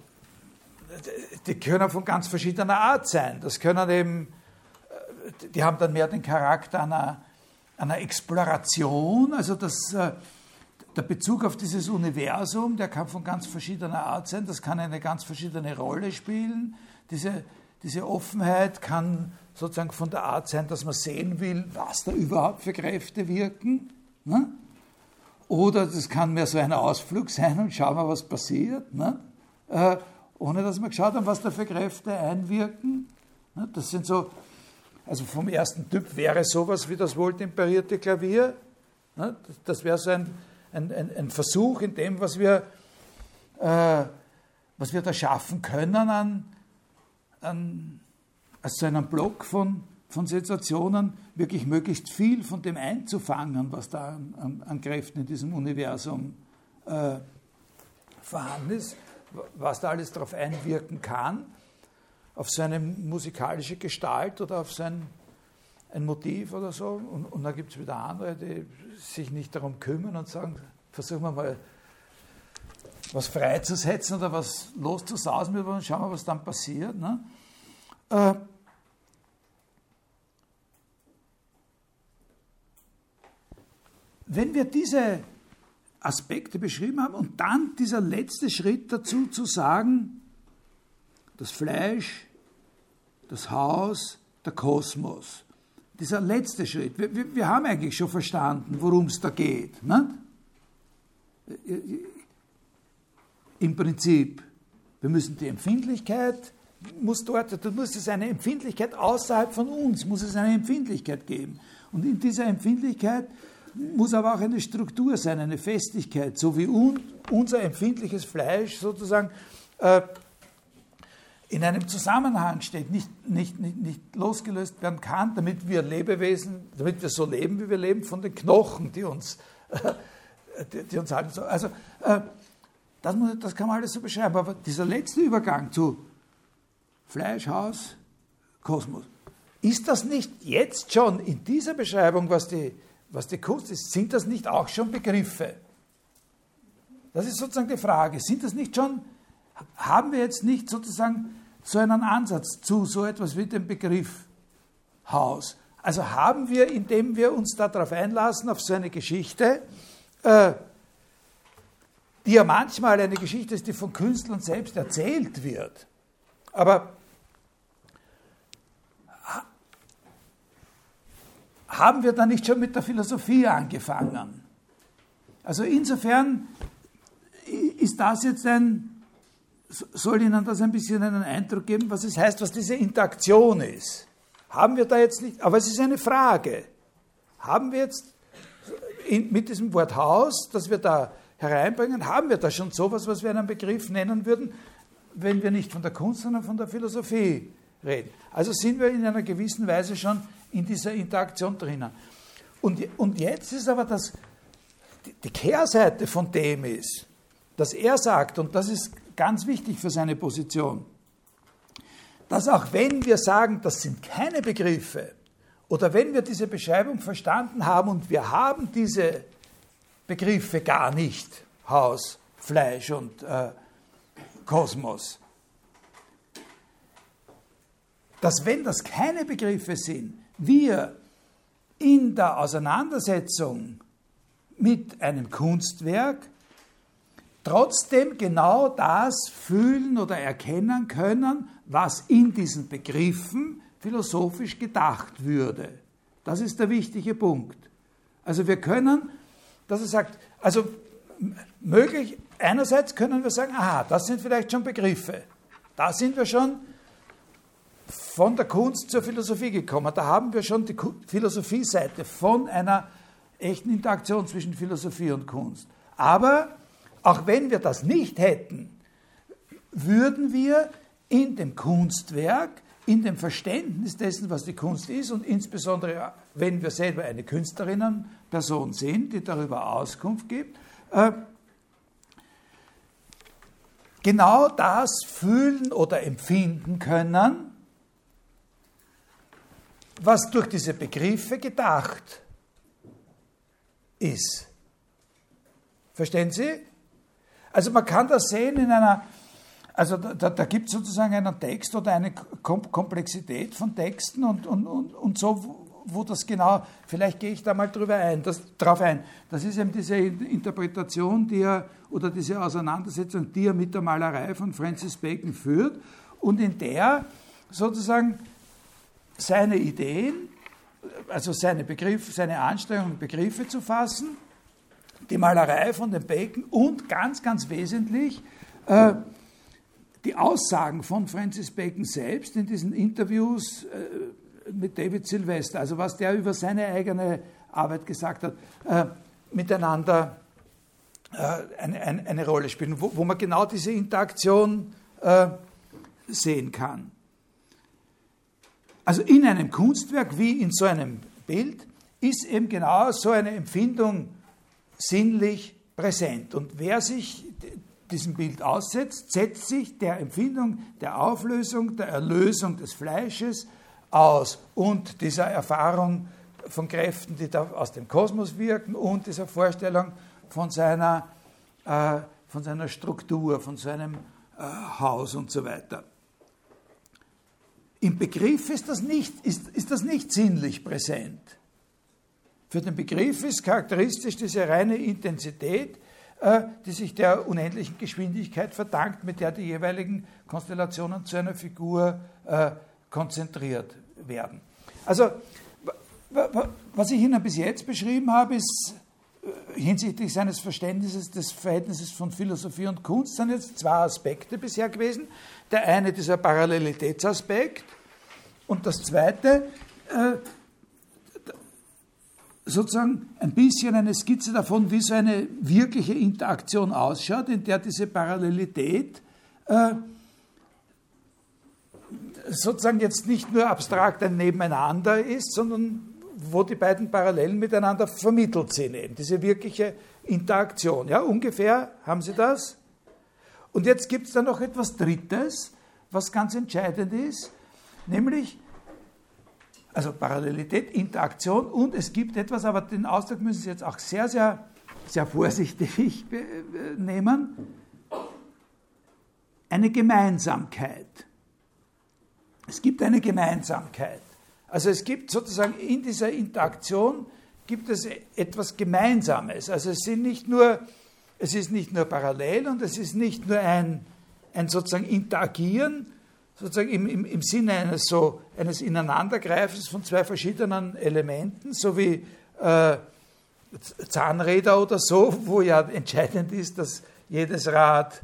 die können von ganz verschiedener Art sein. Das können eben, äh, die haben dann mehr den Charakter einer, einer Exploration, also das, äh, der Bezug auf dieses Universum, der kann von ganz verschiedener Art sein, das kann eine ganz verschiedene Rolle spielen. Diese, diese Offenheit kann sozusagen von der Art sein, dass man sehen will, was da überhaupt für Kräfte wirken. Ne? Oder das kann mehr so ein Ausflug sein und schauen wir, was passiert. Ne? Äh, ohne dass wir geschaut haben, was da für Kräfte einwirken. Das sind so, also vom ersten Typ wäre sowas wie das wohltemperierte Klavier. Das wäre so ein, ein, ein, Versuch in dem, was wir, äh, was wir da schaffen können, an, an als einen Block von, von Sensationen wirklich möglichst viel von dem einzufangen, was da an, an, an Kräften in diesem Universum äh, vorhanden ist was da alles darauf einwirken kann, auf seine musikalische Gestalt oder auf sein ein Motiv oder so. Und, und dann gibt es wieder andere, die sich nicht darum kümmern und sagen, versuchen wir mal was freizusetzen oder was loszusausen und schauen wir, was dann passiert. Ne? Äh, wenn wir diese Aspekte beschrieben haben und dann dieser letzte Schritt dazu zu sagen, das Fleisch, das Haus, der Kosmos. Dieser letzte Schritt. Wir, wir, wir haben eigentlich schon verstanden, worum es da geht. Ne? Im Prinzip, wir müssen die Empfindlichkeit, muss dort, da muss es eine Empfindlichkeit außerhalb von uns, muss es eine Empfindlichkeit geben. Und in dieser Empfindlichkeit muss aber auch eine Struktur sein, eine Festigkeit, so wie un, unser empfindliches Fleisch sozusagen äh, in einem Zusammenhang steht, nicht, nicht, nicht, nicht losgelöst werden kann, damit wir Lebewesen, damit wir so leben, wie wir leben, von den Knochen, die uns, äh, die, die, uns halten. Also äh, das, muss, das kann man alles so beschreiben, aber dieser letzte Übergang zu Fleisch, Haus, Kosmos, ist das nicht jetzt schon in dieser Beschreibung, was die was die Kunst ist, sind das nicht auch schon Begriffe? Das ist sozusagen die Frage. Sind das nicht schon, haben wir jetzt nicht sozusagen so einen Ansatz zu so etwas wie dem Begriff Haus? Also haben wir, indem wir uns darauf einlassen, auf so eine Geschichte, äh, die ja manchmal eine Geschichte ist, die von Künstlern selbst erzählt wird, aber haben wir da nicht schon mit der Philosophie angefangen? Also insofern ist das jetzt ein, soll Ihnen das ein bisschen einen Eindruck geben, was es heißt, was diese Interaktion ist. Haben wir da jetzt nicht, aber es ist eine Frage. Haben wir jetzt in, mit diesem Wort Haus, das wir da hereinbringen, haben wir da schon sowas, was wir einen Begriff nennen würden, wenn wir nicht von der Kunst, sondern von der Philosophie reden. Also sind wir in einer gewissen Weise schon in dieser Interaktion drinnen. Und, und jetzt ist aber das, die Kehrseite von dem ist, dass er sagt, und das ist ganz wichtig für seine Position, dass auch wenn wir sagen, das sind keine Begriffe, oder wenn wir diese Beschreibung verstanden haben und wir haben diese Begriffe gar nicht, Haus, Fleisch und äh, Kosmos, dass wenn das keine Begriffe sind, wir in der Auseinandersetzung mit einem Kunstwerk trotzdem genau das fühlen oder erkennen können, was in diesen Begriffen philosophisch gedacht würde. Das ist der wichtige Punkt. Also wir können, dass er sagt, also möglich, einerseits können wir sagen, aha, das sind vielleicht schon Begriffe. Da sind wir schon von der Kunst zur Philosophie gekommen. Da haben wir schon die Philosophie-Seite von einer echten Interaktion zwischen Philosophie und Kunst. Aber auch wenn wir das nicht hätten, würden wir in dem Kunstwerk, in dem Verständnis dessen, was die Kunst ist und insbesondere, wenn wir selber eine Künstlerinnenperson sind, die darüber Auskunft gibt, äh, genau das fühlen oder empfinden können, was durch diese Begriffe gedacht ist. Verstehen Sie? Also man kann das sehen in einer, also da, da gibt es sozusagen einen Text oder eine Komplexität von Texten und, und, und, und so, wo das genau, vielleicht gehe ich da mal drüber ein, das, drauf ein. Das ist eben diese Interpretation, die er, oder diese Auseinandersetzung, die er mit der Malerei von Francis Bacon führt und in der sozusagen seine Ideen, also seine Begriffe, seine Anstrengungen, Begriffe zu fassen, die Malerei von den Bacon und ganz, ganz wesentlich äh, die Aussagen von Francis Bacon selbst in diesen Interviews äh, mit David Sylvester, also was der über seine eigene Arbeit gesagt hat, äh, miteinander äh, eine, eine, eine, Rolle spielen, wo, wo, man genau diese Interaktion äh, sehen kann. Also in einem Kunstwerk wie in so einem Bild ist eben genau so eine Empfindung sinnlich präsent. Und wer sich diesem Bild aussetzt, setzt sich der Empfindung der Auflösung, der Erlösung des Fleisches aus und dieser Erfahrung von Kräften, die da aus dem Kosmos wirken und dieser Vorstellung von seiner, äh, von seiner Struktur, von seinem äh, Haus und so weiter. Im Begriff ist das nicht, ist, ist das nicht sinnlich präsent. Für den Begriff ist charakteristisch diese reine Intensität, äh, die sich der unendlichen Geschwindigkeit verdankt, mit der die jeweiligen Konstellationen zu einer Figur äh, konzentriert werden. Also, was ich Ihnen bis jetzt beschrieben habe, ist hinsichtlich seines Verständnisses des Verhältnisses von Philosophie und Kunst sind jetzt zwei Aspekte bisher gewesen. Der eine dieser Parallelitätsaspekt und das zweite äh, sozusagen ein bisschen eine Skizze davon, wie so eine wirkliche Interaktion ausschaut, in der diese Parallelität äh, sozusagen jetzt nicht nur abstrakt ein Nebeneinander ist, sondern wo die beiden Parallelen miteinander vermittelt sind, eben diese wirkliche Interaktion. Ja, ungefähr haben Sie das? Und jetzt gibt es da noch etwas Drittes, was ganz entscheidend ist, nämlich also Parallelität, Interaktion und es gibt etwas, aber den Ausdruck müssen Sie jetzt auch sehr, sehr, sehr vorsichtig nehmen, eine Gemeinsamkeit. Es gibt eine Gemeinsamkeit. Also es gibt sozusagen in dieser Interaktion gibt es etwas Gemeinsames. Also es sind nicht nur, es ist nicht nur parallel und es ist nicht nur ein, ein sozusagen Interagieren, sozusagen im, im, im Sinne eines, so, eines Ineinandergreifens von zwei verschiedenen Elementen, so wie äh, Zahnräder oder so, wo ja entscheidend ist, dass jedes Rad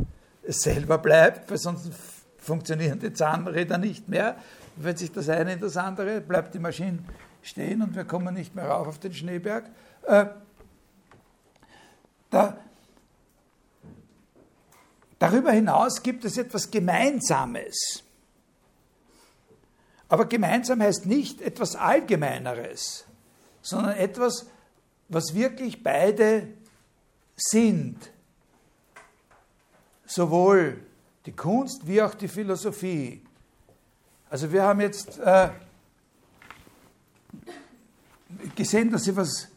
selber bleibt, weil sonst funktionieren die Zahnräder nicht mehr. Wenn sich das eine in das andere, bleibt die Maschine stehen und wir kommen nicht mehr rauf auf den Schneeberg. Äh, da, darüber hinaus gibt es etwas Gemeinsames. Aber gemeinsam heißt nicht etwas Allgemeineres, sondern etwas, was wirklich beide sind. Sowohl die Kunst wie auch die Philosophie. Also wir haben jetzt äh, gesehen, dass, sie was,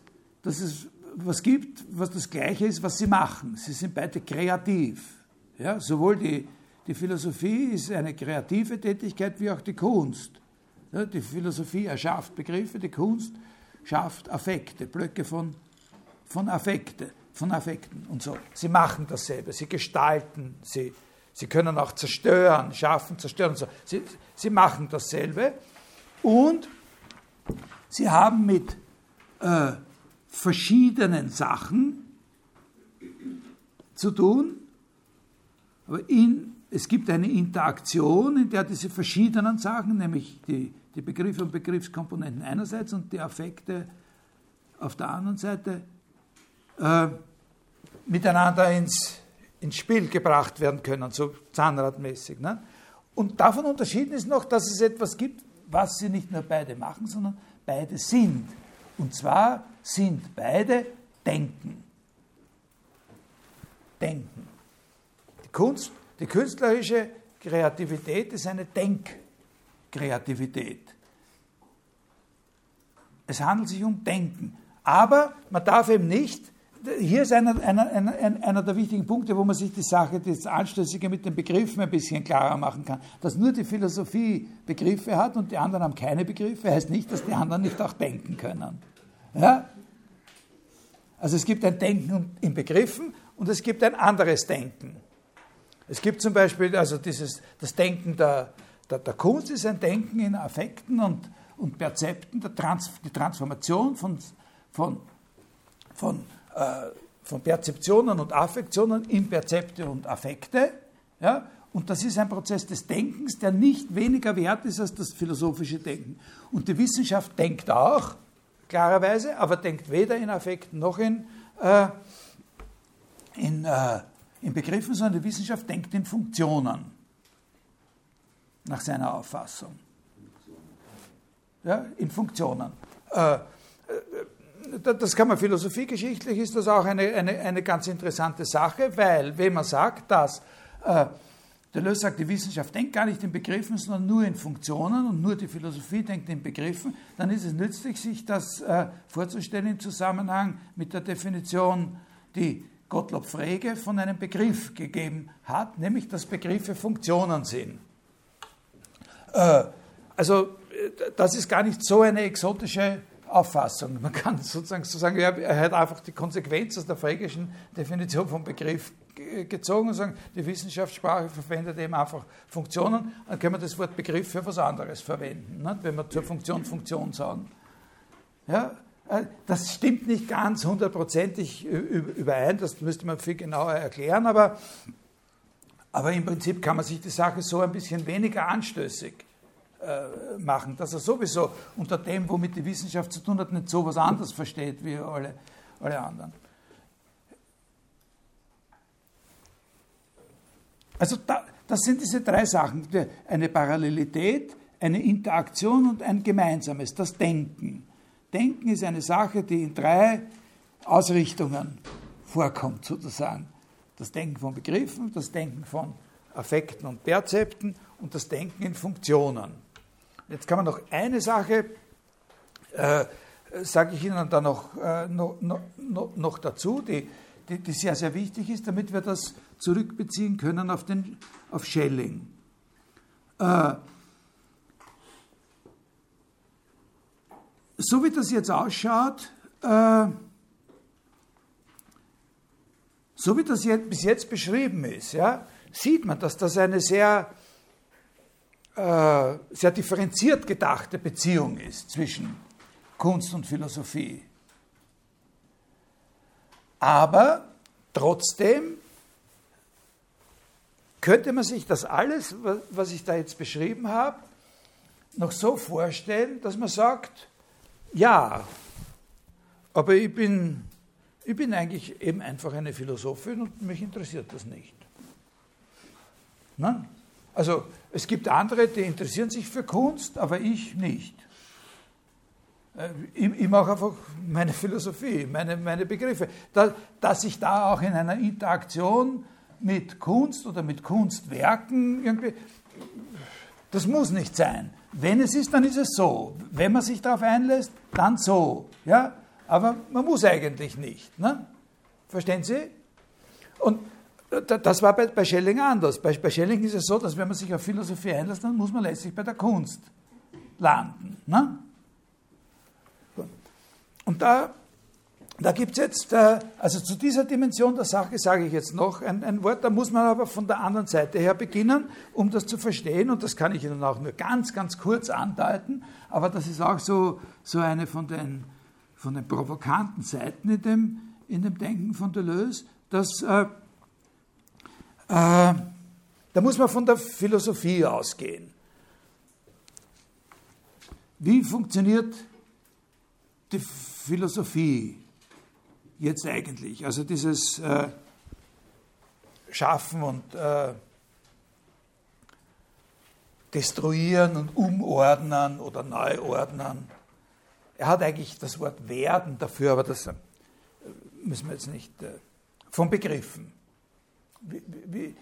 dass es was gibt, was das Gleiche ist, was sie machen. Sie sind beide kreativ. Ja, sowohl die, die Philosophie ist eine kreative Tätigkeit wie auch die Kunst. Die Philosophie erschafft Begriffe, die Kunst schafft Affekte, Blöcke von, von Affekte. von Affekten und so. Sie machen dasselbe, sie gestalten, sie, sie können auch zerstören, schaffen, zerstören so. Sie, sie machen dasselbe und sie haben mit äh, verschiedenen Sachen zu tun, aber in, es gibt eine Interaktion, in der diese verschiedenen Sachen, nämlich die, die Begriffe und Begriffskomponenten einerseits und die Affekte auf der anderen Seite, äh, miteinander ins, ins Spiel gebracht werden können, so zahnradmäßig. Ne? Und davon unterschieden ist noch, dass es etwas gibt, was sie nicht nur beide machen, sondern beide sind. Und zwar sind beide Denken. Denken. Die Kunst, die künstlerische Kreativität ist eine Denkkreativität. Es handelt sich um Denken. Aber man darf eben nicht, hier ist einer, einer, einer, einer der wichtigen Punkte, wo man sich die Sache, das Anstößige mit den Begriffen ein bisschen klarer machen kann. Dass nur die Philosophie Begriffe hat und die anderen haben keine Begriffe, heißt nicht, dass die anderen nicht auch denken können. Ja? Also es gibt ein Denken in Begriffen und es gibt ein anderes Denken. Es gibt zum Beispiel, also dieses, das Denken der, der, der Kunst ist ein Denken in Affekten und, und Perzepten, Trans, die Transformation von von, von, von Perzeptionen und Affektionen in Perzepte und Affekte. Ja? Und das ist ein Prozess des Denkens, der nicht weniger wert ist als das philosophische Denken. Und die Wissenschaft denkt auch, klarerweise, aber denkt weder in Affekten noch in, äh, in, äh, in Begriffen, sondern die Wissenschaft denkt in Funktionen, nach seiner Auffassung. Ja, in Funktionen. Äh, das kann man philosophiegeschichtlich, ist das auch eine, eine, eine ganz interessante Sache, weil wenn man sagt, dass äh, Deleuze sagt, die Wissenschaft denkt gar nicht in Begriffen, sondern nur in Funktionen und nur die Philosophie denkt in Begriffen, dann ist es nützlich, sich das äh, vorzustellen im Zusammenhang mit der Definition, die Gottlob Frege von einem Begriff gegeben hat, nämlich dass Begriffe Funktionen sind. Äh, also äh, das ist gar nicht so eine exotische Auffassung. Man kann sozusagen so sagen, er hat einfach die Konsequenz aus der frägischen Definition vom Begriff gezogen und sagen, die Wissenschaftssprache verwendet eben einfach Funktionen, dann können wir das Wort Begriff für was anderes verwenden, nicht? wenn wir zur Funktion Funktion sagen. Ja, äh, das stimmt nicht ganz hundertprozentig überein, das müsste man viel genauer erklären, aber, aber im Prinzip kann man sich die Sache so ein bisschen weniger anstößig äh, machen, dass er sowieso unter dem, womit die Wissenschaft zu tun hat, nicht so was anderes versteht wie alle, alle anderen. Also da, das sind diese drei Sachen, eine Parallelität, eine Interaktion und ein gemeinsames, das Denken. Denken ist eine Sache, die in drei Ausrichtungen vorkommt, sozusagen. Das Denken von Begriffen, das Denken von Affekten und Perzepten und das Denken in Funktionen. Jetzt kann man noch eine Sache, äh, sage ich Ihnen dann noch, äh, noch, noch, noch, dazu, die, die, die, sehr, sehr wichtig ist, damit wir das zurückbeziehen können auf, den, auf Schelling. Äh, so wie das jetzt ausschaut, äh, so wie das jetzt, bis jetzt beschrieben ist, ja, sieht man, dass das eine sehr sehr differenziert gedachte Beziehung ist zwischen Kunst und Philosophie. Aber trotzdem könnte man sich das alles, was ich da jetzt beschrieben habe, noch so vorstellen, dass man sagt, ja, aber ich bin, ich bin eigentlich eben einfach eine Philosophin und mich interessiert das nicht. Nein? Also es gibt andere, die interessieren sich für Kunst, aber ich nicht. Äh, ich, ich mache einfach meine Philosophie, meine, meine Begriffe. Da, dass ich da auch in einer Interaktion mit Kunst oder mit Kunstwerken irgendwie, das muss nicht sein. Wenn es ist, dann ist es so. Wenn man sich darauf einlässt, dann so. Ja? Aber man muss eigentlich nicht. Ne? Verstehen Sie? Und das war bei, Schelling anders. Bei, bei, Schelling ist es so, dass wenn man sich auf Philosophie einlässt, dann muss man letztlich bei der Kunst landen. Ne? Und da da gibt es jetzt, äh, also zu dieser Dimension der Sache sage ich jetzt noch ein, ein, Wort, da muss man aber von der anderen Seite her beginnen, um das zu verstehen, und das kann ich Ihnen auch nur ganz, ganz kurz andeuten, aber das ist auch so, so eine von den, von den provokanten Seiten in dem, in dem Denken von Deleuze, dass äh, äh, da muss man von der Philosophie ausgehen. Wie funktioniert die Philosophie jetzt eigentlich? Also dieses äh, Schaffen und äh, Destruieren und Umordnen oder Neuordnen. Er hat eigentlich das Wort werden dafür, aber das äh, müssen wir jetzt nicht äh, von Begriffen. Wie, wie,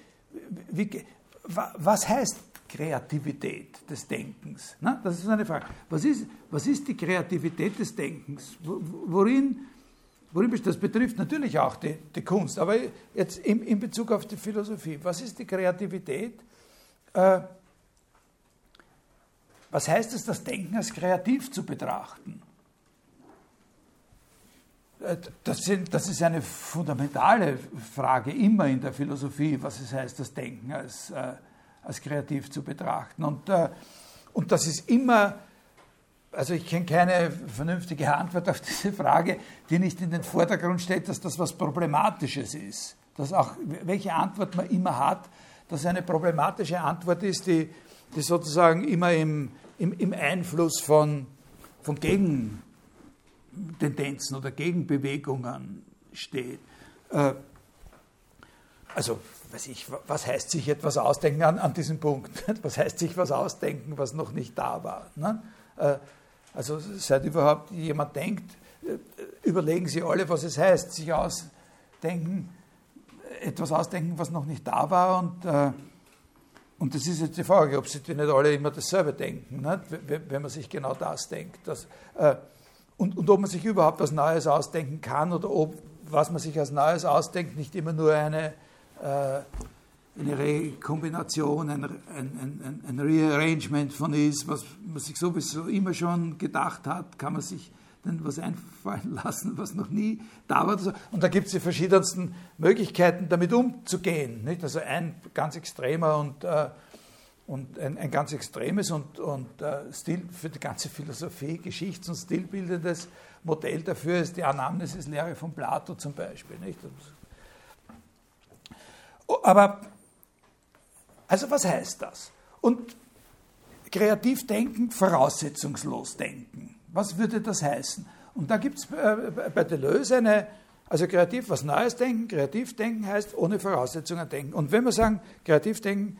wie, was heißt Kreativität des Denkens? Na, das ist eine Frage. Was ist, was ist die Kreativität des Denkens? Worin, worin das betrifft natürlich auch die, die Kunst, aber jetzt in, in, Bezug auf die Philosophie. Was ist die Kreativität? Äh, was heißt es, das Denken als kreativ zu betrachten? Äh, das, sind, das, ist eine fundamentale Frage immer in der Philosophie, was es heißt, das Denken als, äh, als kreativ zu betrachten. Und, äh, und das ist immer, also ich kenne keine vernünftige Antwort auf diese Frage, die nicht in den Vordergrund stellt, dass das was Problematisches ist. Dass auch, welche Antwort man immer hat, dass eine problematische Antwort ist, die, die sozusagen immer im, im, im Einfluss von, von Gegen Tendenzen oder Gegenbewegungen steht. Äh, also, weiß ich, was heißt sich etwas ausdenken an, an diesem Punkt? Was heißt sich was ausdenken, was noch nicht da war? Ne? Äh, also, seit überhaupt jemand denkt, äh, überlegen Sie alle, was es heißt, sich ausdenken, etwas ausdenken, was noch nicht da war. Und, und das ist jetzt die Frage, ob Sie nicht alle immer dasselbe denken, ne? wenn man sich genau das denkt. Dass, und, und ob man sich überhaupt was Neues ausdenken kann oder ob, was man sich als Neues ausdenkt, nicht immer nur eine, äh, eine Rekombination, ein, ein, ein, ein, Rearrangement von ist, was man sich sowieso immer schon gedacht hat, kann man sich dann was einfallen lassen, was noch nie da war. Und da gibt es die verschiedensten Möglichkeiten, damit umzugehen. Nicht? Also ein ganz extremer und äh, und ein, ein ganz extremes und, und uh, Stil für die ganze Philosophie, Geschichts- und stilbildendes Modell dafür ist die Anamnesis-Lehre von Plato zum Beispiel. Nicht? Aber, also was heißt das? Und kreativ denken, voraussetzungslos denken. Was würde das heißen? Und da gibt es äh, bei Deleuze eine, also kreativ was Neues denken, kreativ denken heißt ohne Voraussetzungen denken. Und wenn wir sagen, kreativ denken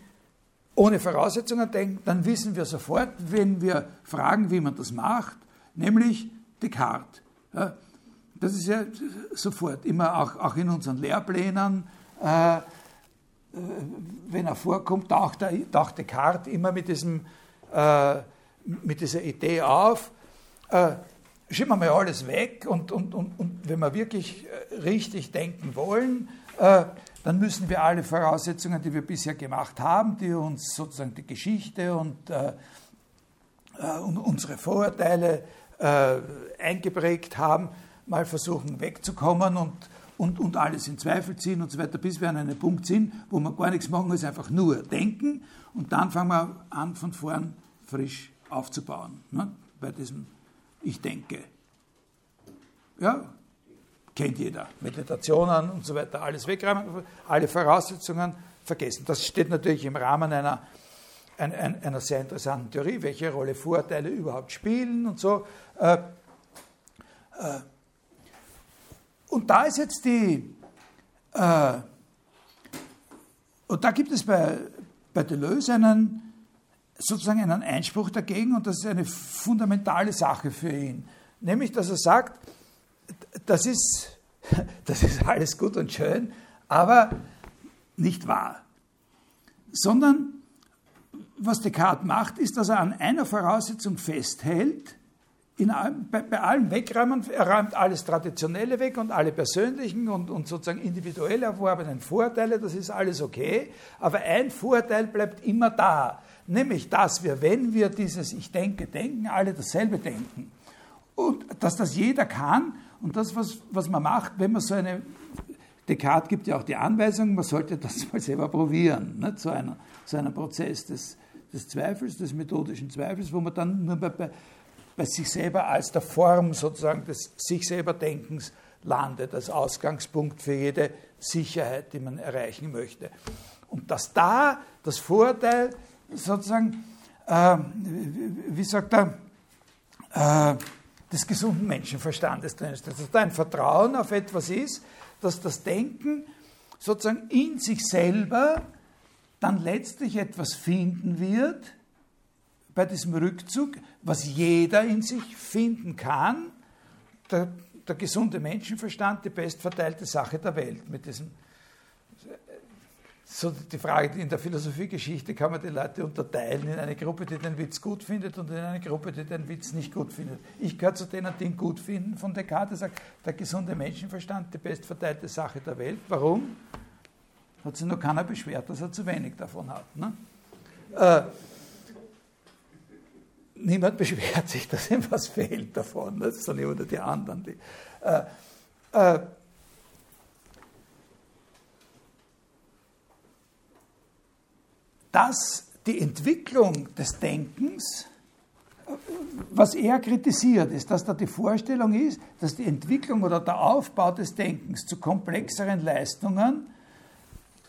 ohne Voraussetzungen denken, dann wissen wir sofort, wenn wir fragen, wie man das macht, nämlich Descartes. Ja, das ist ja sofort, immer auch, auch in unseren Lehrplänen, äh, äh wenn er vorkommt, taucht, er, taucht Descartes immer mit, diesem, äh, mit dieser Idee auf, äh, schieben wir mal alles weg und, und, und, und wenn wir wirklich äh, richtig denken wollen, äh, dann müssen wir alle Voraussetzungen, die wir bisher gemacht haben, die uns sozusagen die Geschichte und, äh, äh, und unsere Vorurteile äh, eingeprägt haben, mal versuchen wegzukommen und, und, und alles in Zweifel ziehen und so weiter, bis wir an einem Punkt sind, wo wir gar nichts machen, als einfach nur denken und dann fangen wir an, von vorn frisch aufzubauen, ne? bei diesem Ich denke. Ja, kennt jeder. Meditationen und so weiter, alles wegräumen, alle Voraussetzungen vergessen. Das steht natürlich im Rahmen einer, einer, einer sehr interessanten Theorie, welche Rolle Vorurteile überhaupt spielen und so. Äh, äh, und da ist jetzt die, äh, und da gibt es bei, bei Deleuze einen, sozusagen einen Einspruch dagegen und das ist eine fundamentale Sache für ihn. Nämlich, dass er sagt, das ist, das ist alles gut und schön, aber nicht wahr. Sondern was Descartes macht, ist, dass er an einer Voraussetzung festhält, in, bei, bei allem Wegräumen, er räumt alles Traditionelle weg und alle persönlichen und, und sozusagen individuell erworbenen Vorteile, das ist alles okay, aber ein Vorteil bleibt immer da, nämlich dass wir, wenn wir dieses Ich denke, denken, alle dasselbe denken. Und dass das jeder kann Und das, was, was man macht, wenn man so eine, Descartes gibt ja auch die Anweisung, man sollte das mal selber probieren, ne, zu, einer, zu einem Prozess des, des Zweifels, des methodischen Zweifels, wo man dann nur bei, bei, bei sich selber als der Form sozusagen des sich selber Denkens landet, als Ausgangspunkt für jede Sicherheit, die man erreichen möchte. Und dass da das Vorteil sozusagen, äh, wie sagt er, äh, des gesunden Menschenverstandes drin ist. Dass da ein Vertrauen auf etwas ist, dass das Denken sozusagen in sich selber dann letztlich etwas finden wird, bei diesem Rückzug, was jeder in sich finden kann, der, der gesunde Menschenverstand, die bestverteilte Sache der Welt. Mit diesem, so die Frage, in der Philosophiegeschichte kann man die Leute unterteilen in eine Gruppe, die den Witz gut findet und in eine Gruppe, die den Witz nicht gut findet. Ich gehöre zu denen, die ihn gut finden. Von Descartes sagt, der gesunde Menschenverstand, die bestverteilte Sache der Welt. Warum? Hat sich noch keiner beschwert, dass er zu wenig davon hat. Ne? Äh, niemand beschwert sich, dass ihm was fehlt davon, ne? sondern oder die anderen. Die, äh, äh, dass die Entwicklung des Denkens, was er kritisiert, ist, dass da die Vorstellung ist, dass die Entwicklung oder der Aufbau des Denkens zu komplexeren Leistungen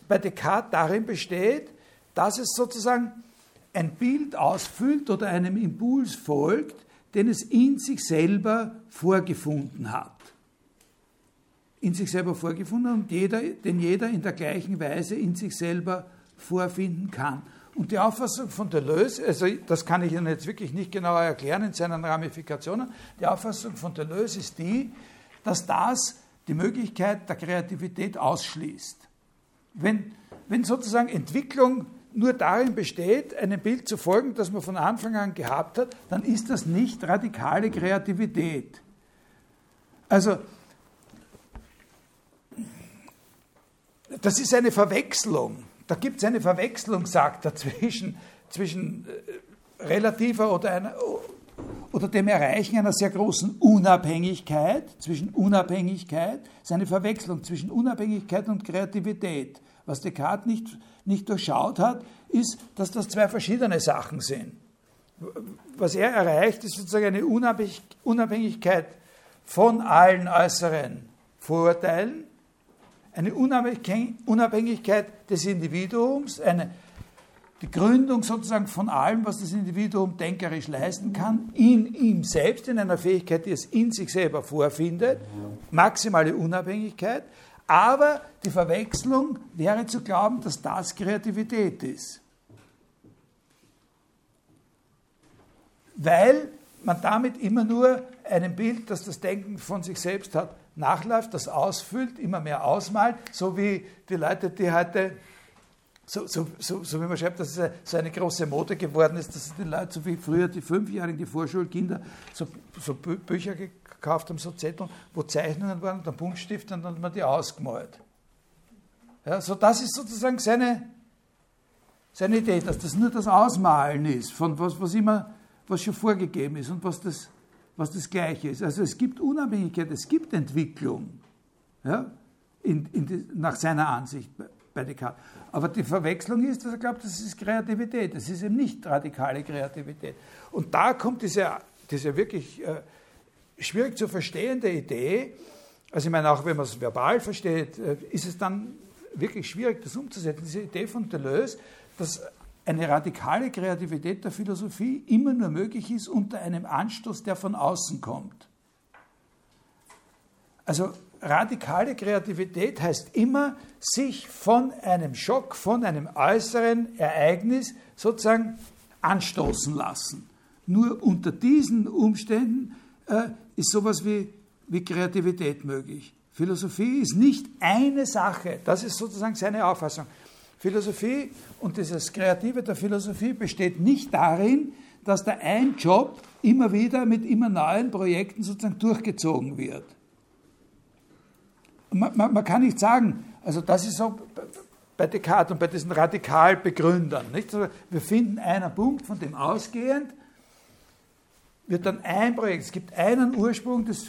bei Descartes darin besteht, dass es sozusagen ein Bild ausfüllt oder einem Impuls folgt, den es in sich selber vorgefunden hat. In sich selber vorgefunden und jeder, den jeder in der gleichen Weise in sich selber vorfinden kann. Und die Auffassung von Deleuze, also das kann ich Ihnen jetzt wirklich nicht genauer erklären in seinen Ramifikationen, die Auffassung von Deleuze ist die, dass das die Möglichkeit der Kreativität ausschließt. Wenn, wenn sozusagen Entwicklung nur darin besteht, einem Bild zu folgen, das man von Anfang an gehabt hat, dann ist das nicht radikale Kreativität. Also, das ist eine Verwechslung. Da gibt es eine Verwechslung, sagt er, zwischen, zwischen äh, relativer oder, einer, oder dem Erreichen einer sehr großen Unabhängigkeit, zwischen Unabhängigkeit, ist eine Verwechslung zwischen Unabhängigkeit und Kreativität. Was Descartes nicht nicht durchschaut hat, ist, dass das zwei verschiedene Sachen sind. Was er erreicht, ist sozusagen eine Unabhängigkeit von allen äußeren Vorurteilen, eine Unabhängigkeit des Individuums, eine, die Gründung sozusagen von allem, was das Individuum denkerisch leisten kann, in ihm selbst, in einer Fähigkeit, die es in sich selber vorfindet, maximale Unabhängigkeit, aber die Verwechslung wäre zu glauben, dass das Kreativität ist. Weil man damit immer nur einem Bild, das das Denken von sich selbst hat, nachläuft, das ausfüllt, immer mehr ausmalt, so wie die Leute, die heute, so, so, so, so wie man schreibt, dass es so eine große Mode geworden ist, dass die Leute, so wie früher die Fünfjährigen, die Vorschulkinder, so, so Bücher gekauft haben, so Zettel, wo Zeichnungen waren ein Buntstift und dann hat man die ausgemalt. Ja, so das ist sozusagen seine, seine Idee, dass das nur das Ausmalen ist von was, was immer, was schon vorgegeben ist und was das, was das Gleiche ist. Also es gibt Unabhängigkeit, es gibt Entwicklung, ja, in, in die, nach seiner Ansicht bei Descartes. Aber die Verwechslung ist, dass er glaubt, das ist Kreativität. Das ist eben nicht radikale Kreativität. Und da kommt diese, diese wirklich äh, schwierig zu verstehende Idee, also ich meine, auch wenn man es verbal versteht, äh, ist es dann wirklich schwierig, das umzusetzen. Diese Idee von Deleuze, dass eine radikale Kreativität der Philosophie immer nur möglich ist unter einem Anstoß, der von außen kommt. Also radikale Kreativität heißt immer, sich von einem Schock, von einem äußeren Ereignis sozusagen anstoßen lassen. Nur unter diesen Umständen äh, ist sowas wie, wie Kreativität möglich. Philosophie ist nicht eine Sache, das ist sozusagen seine Auffassung. Philosophie und dieses Kreative der Philosophie besteht nicht darin, dass da ein Job immer wieder mit immer neuen Projekten sozusagen durchgezogen wird. Man, man, man kann nicht sagen, also das ist so bei Descartes und bei diesen Radikalbegründern. Nicht? Wir finden einen Punkt, von dem ausgehend wird dann ein Projekt, es gibt einen Ursprung des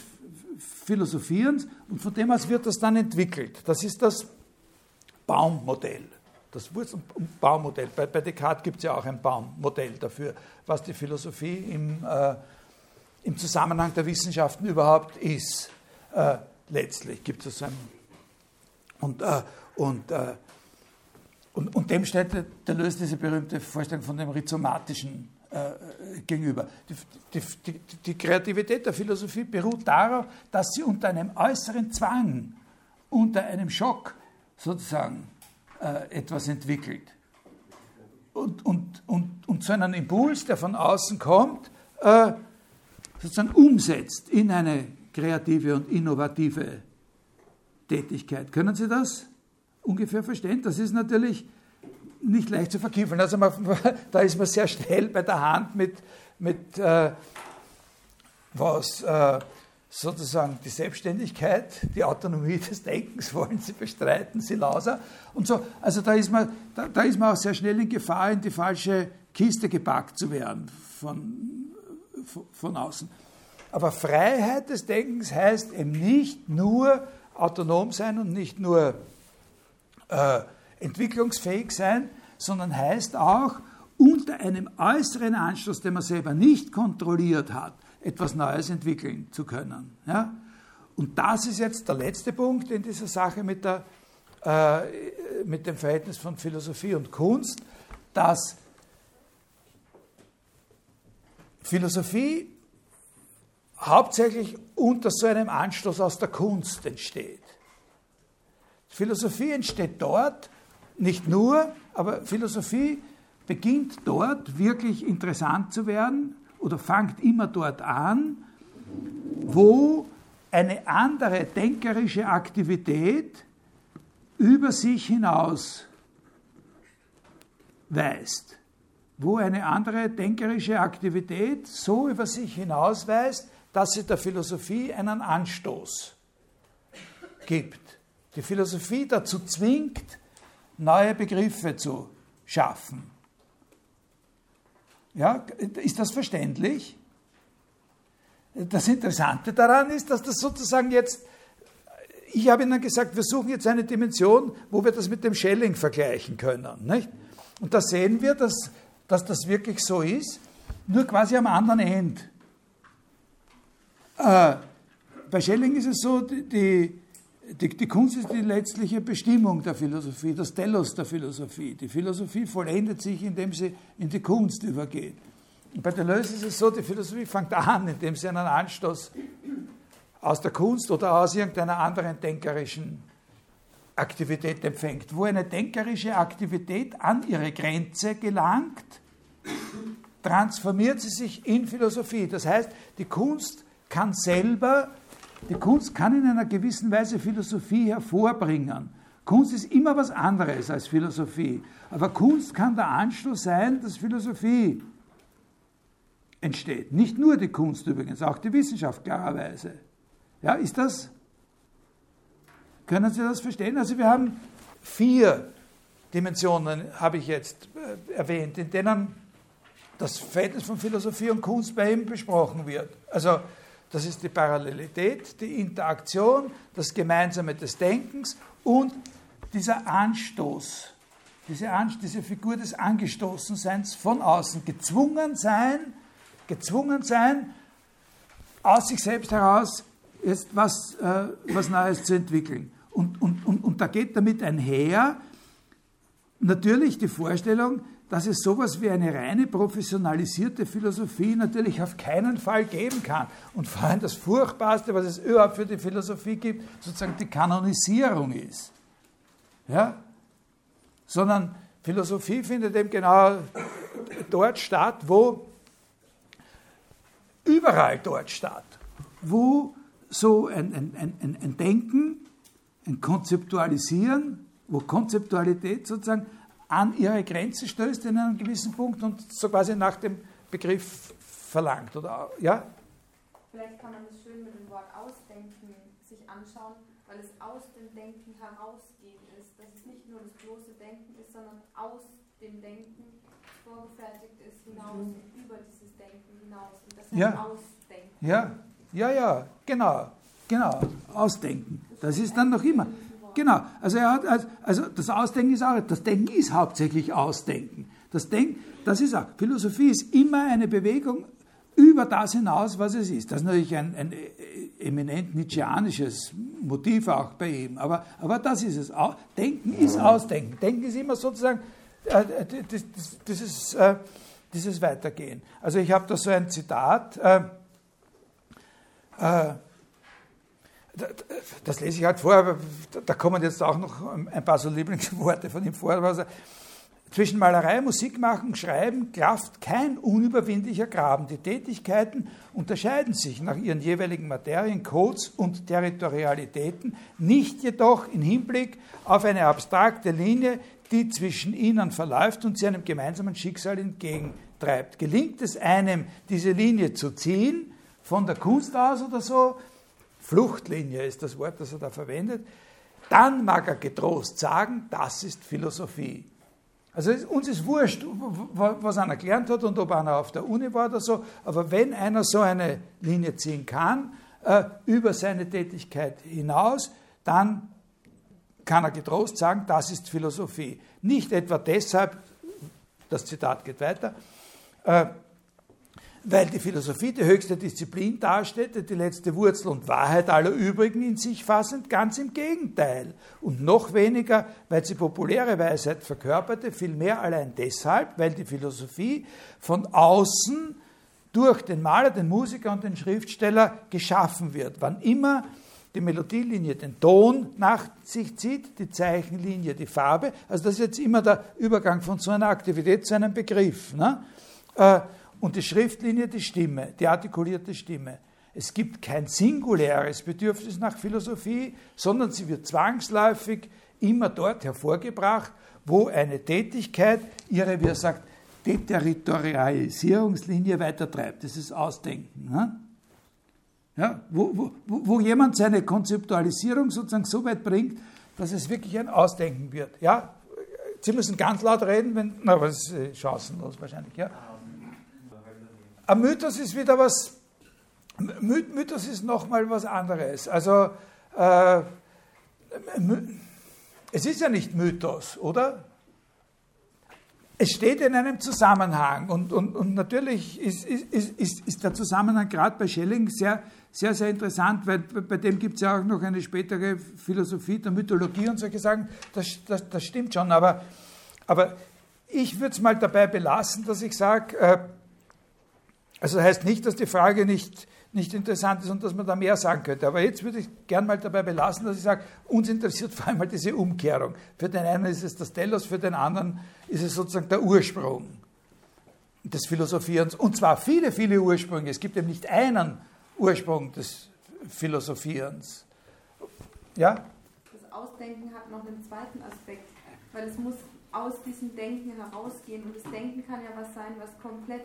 Philosophierens und von dem aus wird das dann entwickelt. Das ist das Baummodell. Das Wurzel- und Baummodell. Bei, bei Descartes gibt es ja auch ein Baummodell dafür, was die Philosophie im, äh, im Zusammenhang der Wissenschaften überhaupt ist. Äh, letztlich gibt es ein. Und, äh, und, äh, und, und, dem stellt der, löst diese berühmte Vorstellung von dem rhizomatischen äh, gegenüber. Die, die, die, die, Kreativität der Philosophie beruht darauf, dass sie unter einem äußeren Zwang, unter einem Schock sozusagen äh, etwas entwickelt. Und, und, und, und so einen Impuls, der von außen kommt, äh, sozusagen umsetzt in eine kreative und innovative Tätigkeit. Können Sie das ungefähr verstehen? Das ist natürlich nicht leicht zu verkiefeln. Also man, da ist man sehr schnell bei der Hand mit, mit äh, was äh, sozusagen die Selbstständigkeit, die Autonomie des Denkens wollen sie bestreiten, sie lauser und so. Also da ist man, da, da ist man auch sehr schnell in Gefahr, in die falsche Kiste gepackt zu werden von, von außen. Aber Freiheit des Denkens heißt eben nicht nur autonom sein und nicht nur äh, entwicklungsfähig sein, sondern heißt auch, unter einem äußeren Anstoß, den man selber nicht kontrolliert hat, etwas Neues entwickeln zu können. Ja? Und das ist jetzt der letzte Punkt in dieser Sache mit, der, äh, mit dem Verhältnis von Philosophie und Kunst, dass Philosophie hauptsächlich unter so einem Anstoß aus der Kunst entsteht. Philosophie entsteht dort, nicht nur, aber Philosophie beginnt dort wirklich interessant zu werden oder fängt immer dort an, wo eine andere denkerische Aktivität über sich hinaus weist. Wo eine andere denkerische Aktivität so über sich hinausweist, dass sie der Philosophie einen Anstoß gibt. Die Philosophie dazu zwingt, neue Begriffe zu schaffen. Ja, ist das verständlich? Das Interessante daran ist, dass das sozusagen jetzt, ich habe Ihnen gesagt, wir suchen jetzt eine Dimension, wo wir das mit dem Schelling vergleichen können. Nicht? Und da sehen wir, dass, dass das wirklich so ist, nur quasi am anderen Ende. Äh, bei Schelling ist es so, die, die die, die, Kunst ist die letztliche Bestimmung der Philosophie, das Telos der Philosophie. Die Philosophie vollendet sich, indem sie in die Kunst übergeht. Und bei Deleuze ist es so, die Philosophie fängt an, indem sie einen Anstoß aus der Kunst oder aus irgendeiner anderen denkerischen Aktivität empfängt. Wo eine denkerische Aktivität an ihre Grenze gelangt, transformiert sie sich in Philosophie. Das heißt, die Kunst kann selber die Kunst kann in einer gewissen Weise Philosophie hervorbringen. Kunst ist immer was anderes als Philosophie. Aber Kunst kann der Anstoß sein, dass Philosophie entsteht. Nicht nur die Kunst übrigens, auch die Wissenschaft klarerweise. Ja, ist das? Können Sie das verstehen? Also wir haben vier Dimensionen, habe ich jetzt äh, erwähnt, in denen das Verhältnis von Philosophie und Kunst bei ihm besprochen wird. Also das ist die Parallelität, die Interaktion, das Gemeinsame des Denkens und dieser Anstoß, diese, Anst diese Figur des Angestoßenseins von außen, gezwungen sein, gezwungen sein, aus sich selbst heraus jetzt was, äh, was Neues zu entwickeln. Und, und, und, und da geht damit einher natürlich die Vorstellung, dass es sowas wie eine reine professionalisierte Philosophie natürlich auf keinen Fall geben kann. Und vor allem das Furchtbarste, was es überhaupt für die Philosophie gibt, sozusagen die Kanonisierung ist. Ja? Sondern Philosophie findet eben genau dort statt, wo überall dort statt, wo so ein, ein, ein, ein Denken, ein Konzeptualisieren, wo Konzeptualität sozusagen an ihre Grenze stößt in einem gewissen Punkt und so quasi nach dem Begriff verlangt. Oder, ja? Vielleicht kann man das schön mit dem Wort Ausdenken sich anschauen, weil es aus dem Denken herausgehen ist. Dass es nicht nur das bloße Denken ist, sondern aus dem Denken vorgefertigt ist, hinaus und über dieses Denken hinaus. Und das ja. Ausdenken. Ja, ja, ja, genau. Genau, ausdenken. Das ist dann noch immer. Genau, also, er hat, also das Ausdenken ist auch, das Denken ist hauptsächlich Ausdenken. Das Denken, das ist auch, Philosophie ist immer eine Bewegung über das hinaus, was es ist. Das ist natürlich ein, ein eminent nietzscheanisches Motiv auch bei ihm, aber, aber das ist es. Denken ist Ausdenken. Denken ist immer sozusagen äh, das, das, dieses, äh, dieses Weitergehen. Also ich habe da so ein Zitat, äh, äh, das lese ich halt vor, aber da kommen jetzt auch noch ein paar so Lieblingsworte von ihm vor. Also, zwischen Malerei, Musik machen, Schreiben, Kraft kein unüberwindlicher Graben. Die Tätigkeiten unterscheiden sich nach ihren jeweiligen Materien, Codes und Territorialitäten, nicht jedoch im Hinblick auf eine abstrakte Linie, die zwischen ihnen verläuft und sie einem gemeinsamen Schicksal entgegentreibt. Gelingt es einem, diese Linie zu ziehen, von der Kunst aus oder so, Fluchtlinie ist das Wort, das er da verwendet, dann mag er getrost sagen, das ist Philosophie. Also uns ist wurscht, was einer gelernt hat und ob einer auf der Uni war oder so, aber wenn einer so eine Linie ziehen kann, äh, über seine Tätigkeit hinaus, dann kann er getrost sagen, das ist Philosophie. Nicht etwa deshalb, das Zitat geht weiter, äh, weil die Philosophie die höchste Disziplin darstellt, die letzte Wurzel und Wahrheit aller übrigen in sich fassend, ganz im Gegenteil. Und noch weniger, weil sie populäre Weisheit verkörperte, vielmehr allein deshalb, weil die Philosophie von außen durch den Maler, den Musiker und den Schriftsteller geschaffen wird. Wann immer die Melodielinie den Ton nach sich zieht, die Zeichenlinie die Farbe, also das ist jetzt immer der Übergang von so einer Aktivität zu einem Begriff. Ne? Äh, und die Schriftlinie die Stimme, die artikulierte Stimme. Es gibt kein singuläres Bedürfnis nach Philosophie, sondern sie wird zwangsläufig immer dort hervorgebracht, wo eine Tätigkeit ihre, wie er sagt, Deterritorialisierungslinie weitertreibt. Das ist Ausdenken. Ne? Ja, wo, wo, wo jemand seine Konzeptualisierung sozusagen so weit bringt, dass es wirklich ein Ausdenken wird. Ja, Sie müssen ganz laut reden, wenn, aber es ist äh, chancenlos wahrscheinlich, ja. Ein Mythos ist wieder was, Mythos ist nochmal was anderes. Also, äh, es ist ja nicht Mythos, oder? Es steht in einem Zusammenhang und, und, und natürlich ist, ist, ist, ist der Zusammenhang gerade bei Schelling sehr, sehr, sehr interessant, weil bei dem gibt es ja auch noch eine spätere Philosophie der Mythologie und solche Sachen. Das, das, das stimmt schon, aber, aber ich würde es mal dabei belassen, dass ich sage, äh, also das heißt nicht, dass die Frage nicht, nicht interessant ist und dass man da mehr sagen könnte. Aber jetzt würde ich gern mal dabei belassen, dass ich sage, uns interessiert vor allem mal diese Umkehrung. Für den einen ist es das Telos, für den anderen ist es sozusagen der Ursprung des Philosophierens. Und zwar viele, viele Ursprünge. Es gibt eben nicht einen Ursprung des Philosophierens. Ja? Das Ausdenken hat noch einen zweiten Aspekt, weil es muss aus diesem Denken herausgehen. Und das Denken kann ja was sein, was komplett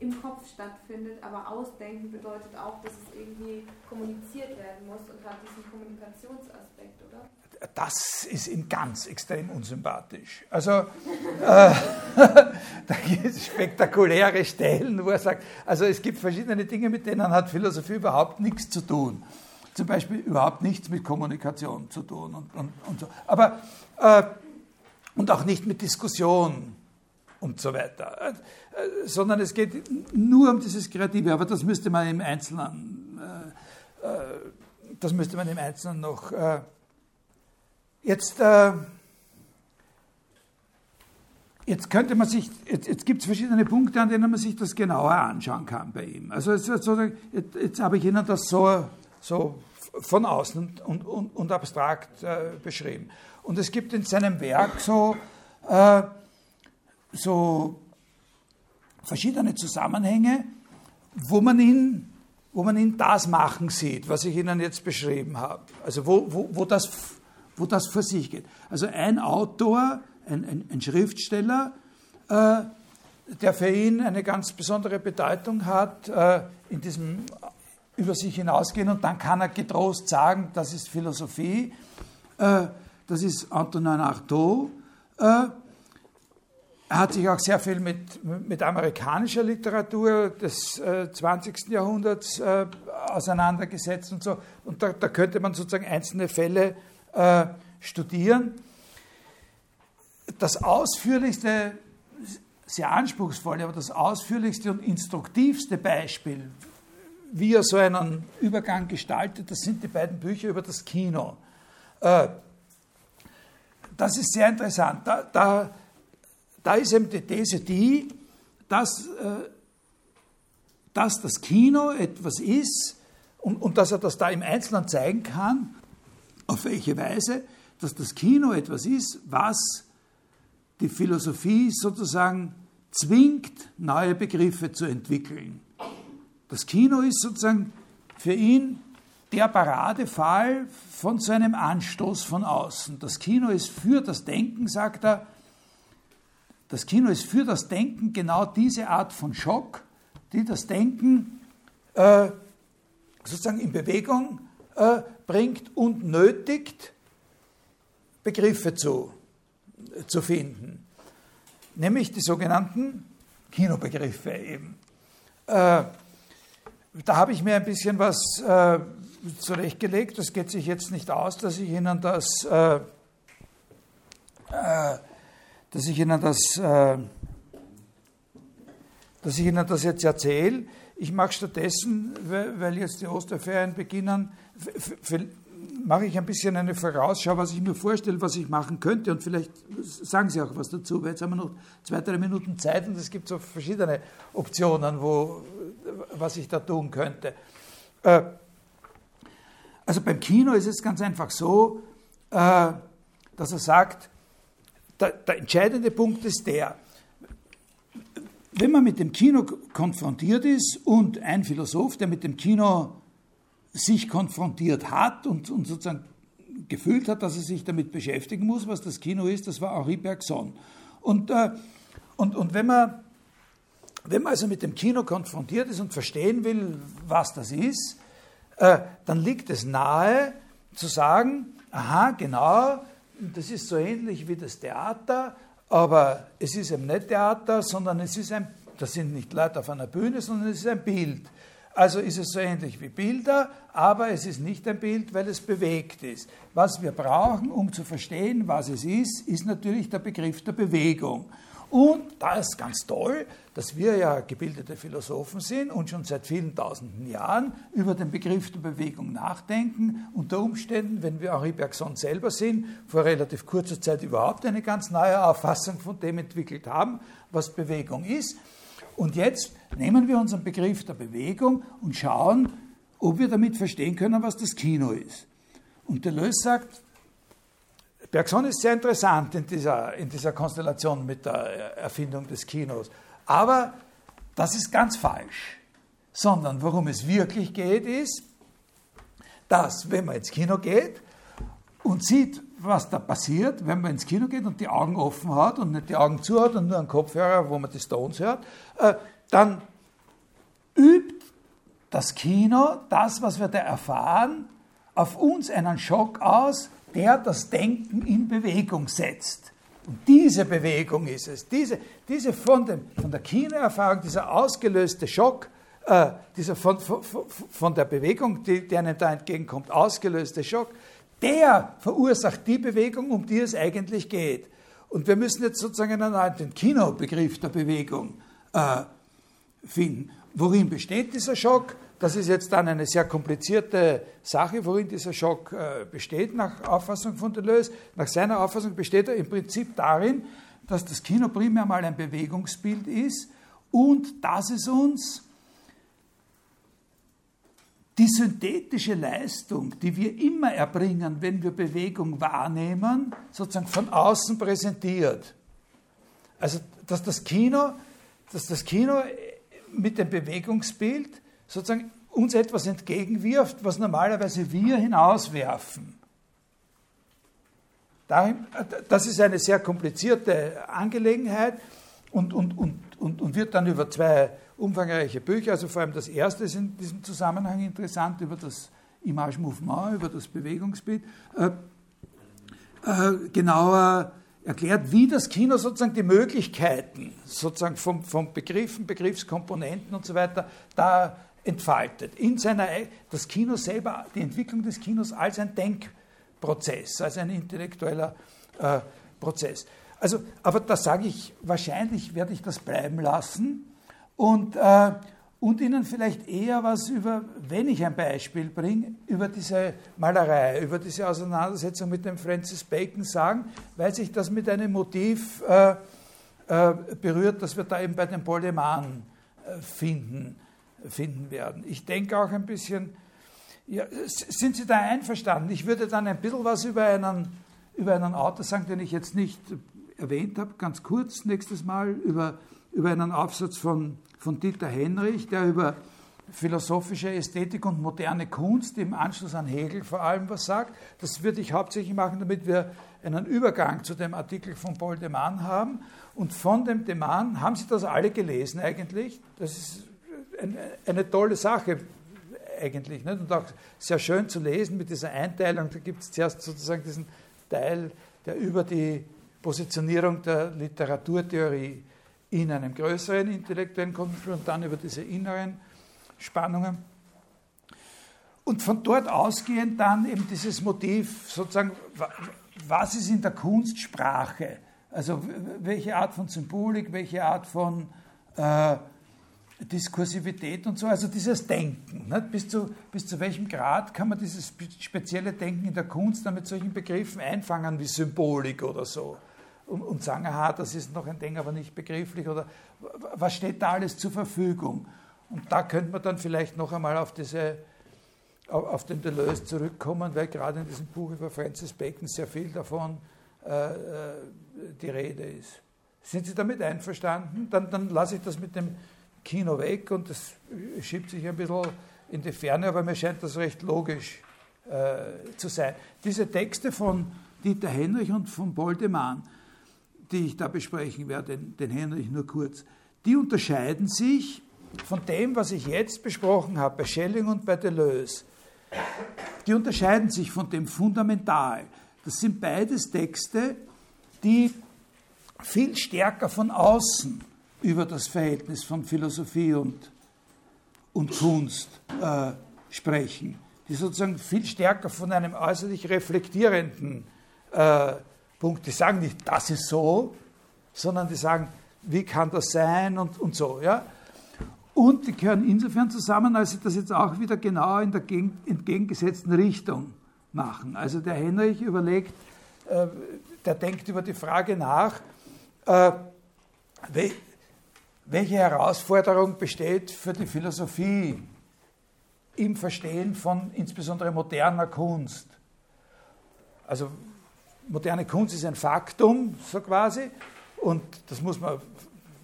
im Kopf stattfindet, aber Ausdenken bedeutet auch, dass es irgendwie kommuniziert werden muss und hat diesen Kommunikationsaspekt, oder? Das ist ihm ganz extrem unsympathisch. Also, äh, da gibt es spektakuläre Stellen, wo er sagt, also es gibt verschiedene Dinge, mit denen hat Philosophie überhaupt nichts zu tun. Zum Beispiel überhaupt nichts mit Kommunikation zu tun und, und, und so. Aber, äh, und auch nicht mit Diskussion und so weiter. Äh, sondern es geht nur um dieses Kreative, aber das müsste man im Einzelnen, äh, äh das müsste man im Einzelnen noch. Jetzt, jetzt könnte man sich, jetzt, jetzt gibt es verschiedene Punkte, an denen man sich das genauer anschauen kann bei ihm. Also jetzt, jetzt, jetzt habe ich Ihnen das so, so von außen und, und, und abstrakt beschrieben. Und es gibt in seinem Werk so so verschiedene Zusammenhänge, wo man ihn, wo man ihn das machen sieht, was ich Ihnen jetzt beschrieben habe. Also wo, wo, wo, das, wo das vor sich geht. Also ein Autor, ein, ein, ein Schriftsteller, äh, der für ihn eine ganz besondere Bedeutung hat, äh, in diesem über sich hinausgehen und dann kann er getrost sagen, das ist Philosophie, äh, das ist Antonin Artaud, äh, er hat sich auch sehr viel mit, mit amerikanischer Literatur des äh, 20. Jahrhunderts äh, auseinandergesetzt und so. Und da, da, könnte man sozusagen einzelne Fälle äh, studieren. Das ausführlichste, sehr anspruchsvolle, aber das ausführlichste und instruktivste Beispiel, wie er so einen Übergang gestaltet, das sind die beiden Bücher über das Kino. Äh, das ist sehr interessant. Da, da da ist eben die These die, dass, äh, dass das Kino etwas ist und, und dass er das da im Einzelnen zeigen kann, auf welche Weise, dass das Kino etwas ist, was die Philosophie sozusagen zwingt, neue Begriffe zu entwickeln. Das Kino ist sozusagen für ihn der Paradefall von so einem Anstoß von außen. Das Kino ist für das Denken, sagt er, das Kino ist für das Denken genau diese Art von Schock, die das Denken äh, sozusagen in Bewegung äh, bringt und nötigt, Begriffe zu, zu finden. Nämlich die sogenannten Kinobegriffe eben. Äh, da habe ich mir ein bisschen was äh, zurechtgelegt. Das geht sich jetzt nicht aus, dass ich Ihnen das äh, äh, dass ich Ihnen das, äh, dass ich Ihnen das jetzt erzähle. Ich mache stattdessen, weil jetzt die Osterferien beginnen, mache ich ein bisschen eine Vorausschau, was ich mir vorstelle, was ich machen könnte. Und vielleicht sagen Sie auch was dazu, weil jetzt haben wir noch zwei, drei Minuten Zeit und es gibt so verschiedene Optionen, wo, was ich da tun könnte. Äh, also beim Kino ist es ganz einfach so, äh, dass er sagt, der, der entscheidende Punkt ist der, wenn man mit dem Kino konfrontiert ist und ein Philosoph, der mit dem Kino sich konfrontiert hat und, und sozusagen gefühlt hat, dass er sich damit beschäftigen muss, was das Kino ist, das war Henri Bergson. Und, äh, und, und wenn, man, wenn man also mit dem Kino konfrontiert ist und verstehen will, was das ist, äh, dann liegt es nahe zu sagen, aha, genau, das ist so ähnlich wie das Theater, aber es ist eben nicht Theater, sondern es ist ein, das sind nicht Leute auf einer Bühne, sondern es ist ein Bild. Also ist es so ähnlich wie Bilder, aber es ist nicht ein Bild, weil es bewegt ist. Was wir brauchen, um zu verstehen, was es ist, ist natürlich der Begriff der Bewegung. Und da ist ganz toll, dass wir ja gebildete Philosophen sind und schon seit vielen tausenden Jahren über den Begriff der Bewegung nachdenken. Unter Umständen, wenn wir Henri Bergson selber sind, vor relativ kurzer Zeit überhaupt eine ganz neue Auffassung von dem entwickelt haben, was Bewegung ist. Und jetzt nehmen wir unseren Begriff der Bewegung und schauen, ob wir damit verstehen können, was das Kino ist. Und Deleuze sagt, Bergson ist sehr interessant in dieser, in dieser Konstellation mit der Erfindung des Kinos. Aber das ist ganz falsch. Sondern worum es wirklich geht, ist, dass, wenn man ins Kino geht und sieht, was da passiert, wenn man ins Kino geht und die Augen offen hat und nicht die Augen zu hat und nur einen Kopfhörer, wo man die Stones hört, äh, dann übt das Kino das, was wir da erfahren, auf uns einen Schock aus, der das Denken in Bewegung setzt. Und diese Bewegung ist es, diese, diese von, dem, von der Kinoerfahrung, dieser ausgelöste Schock, äh, dieser von, von, von der Bewegung, die, die einem da entgegenkommt, ausgelöste Schock, der verursacht die Bewegung, um die es eigentlich geht. Und wir müssen jetzt sozusagen einen den Kinobegriff der Bewegung äh, finden. Worin besteht dieser Schock? Das ist jetzt dann eine sehr komplizierte Sache, worin dieser Schock äh, besteht, nach Auffassung von Deleuze. Nach seiner Auffassung besteht er im Prinzip darin, dass das Kino primär mal ein Bewegungsbild ist und dass es uns die synthetische Leistung, die wir immer erbringen, wenn wir Bewegung wahrnehmen, sozusagen von außen präsentiert. Also, dass das Kino, dass das Kino mit dem Bewegungsbild sozusagen uns etwas entgegenwirft, was normalerweise wir hinauswerfen. Das ist eine sehr komplizierte Angelegenheit und, und, und, und, und wird dann über zwei umfangreiche Bücher, also vor allem das erste ist in diesem Zusammenhang interessant, über das Image Mouvement, über das Bewegungsbild, äh, äh, genauer erklärt, wie das Kino sozusagen die Möglichkeiten sozusagen vom, vom Begriffen, Begriffskomponenten und so weiter da entfaltet. In seiner, das Kino selber, die Entwicklung des Kinos als ein Denkprozess, als ein intellektueller äh, Prozess. Also, aber da sage ich, wahrscheinlich werde ich das bleiben lassen und, äh, und Ihnen vielleicht eher was über, wenn ich ein Beispiel bringe, über diese Malerei, über diese Auseinandersetzung mit dem Francis Bacon sagen, weil sich das mit einem Motiv äh, äh, berührt, das wir da eben bei dem Poleman äh, finden finden werden. Ich denke auch ein bisschen, ja, sind Sie da einverstanden? Ich würde dann ein bisschen was über einen, über einen Autor sagen, den ich jetzt nicht erwähnt habe, ganz kurz nächstes Mal, über, über einen Aufsatz von, von Dieter Henrich, der über philosophische Ästhetik und moderne Kunst im Anschluss an Hegel vor allem was sagt. Das würde ich hauptsächlich machen, damit wir einen Übergang zu dem Artikel von Paul de Man haben. Und von dem de Man, haben Sie das alle gelesen eigentlich? Das ist eine tolle Sache eigentlich. Nicht? Und auch sehr schön zu lesen mit dieser Einteilung. Da gibt es zuerst sozusagen diesen Teil, der über die Positionierung der Literaturtheorie in einem größeren intellektuellen Konflikt und dann über diese inneren Spannungen. Und von dort ausgehend dann eben dieses Motiv, sozusagen, was ist in der Kunstsprache? Also welche Art von Symbolik, welche Art von äh, Diskursivität und so, also dieses Denken. Nicht? Bis, zu, bis zu welchem Grad kann man dieses spezielle Denken in der Kunst dann mit solchen Begriffen einfangen wie Symbolik oder so? Und, und sagen, aha, das ist noch ein Ding, aber nicht begrifflich oder was steht da alles zur Verfügung? Und da könnte man dann vielleicht noch einmal auf, diese, auf den Deleuze zurückkommen, weil gerade in diesem Buch über Francis Bacon sehr viel davon äh, äh die Rede ist. Sind Sie damit einverstanden? Dann, dann lasse ich das mit dem Kino weg und das schiebt sich ein bisschen in die Ferne, aber mir scheint das recht logisch äh, zu sein. Diese Texte von Dieter Henrich und von Boldemann, die ich da besprechen werde, den, den Henrich nur kurz, die unterscheiden sich von dem, was ich jetzt besprochen habe, bei Schelling und bei Deleuze. Die unterscheiden sich von dem fundamental. Das sind beides Texte, die viel stärker von außen über das Verhältnis von Philosophie und, und Kunst äh, sprechen, die sozusagen viel stärker von einem äußerlich reflektierenden äh, Punkt, die sagen nicht, das ist so, sondern die sagen, wie kann das sein und, und so. Ja? Und die gehören insofern zusammen, als sie das jetzt auch wieder genau in der entgegengesetzten Richtung machen. Also der Henrich überlegt, äh, der denkt über die Frage nach, äh, welche Herausforderung besteht für die Philosophie im Verstehen von insbesondere moderner Kunst? Also moderne Kunst ist ein Faktum, so quasi, und das muss man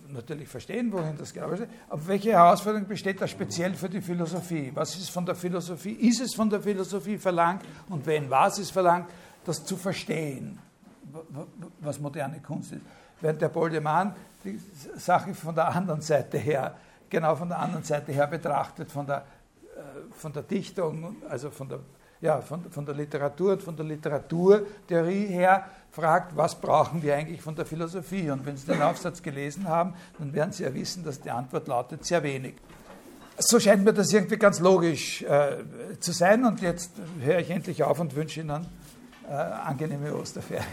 natürlich verstehen, wohin das genau ist. Aber welche Herausforderung besteht da speziell für die Philosophie? Was ist von der Philosophie? Ist es von der Philosophie verlangt und wenn was ist verlangt, das zu verstehen, was moderne Kunst ist? Während der Boldemann die Sache von der anderen Seite her, genau von der anderen Seite her betrachtet, von der, äh, von der Dichtung, also von der, ja, von, von der Literatur und von der Literaturtheorie her fragt, was brauchen wir eigentlich von der Philosophie? Und wenn Sie den Aufsatz gelesen haben, dann werden Sie ja wissen, dass die Antwort lautet sehr wenig. So scheint mir das irgendwie ganz logisch äh, zu sein. Und jetzt höre ich endlich auf und wünsche Ihnen äh, angenehme Osterferien.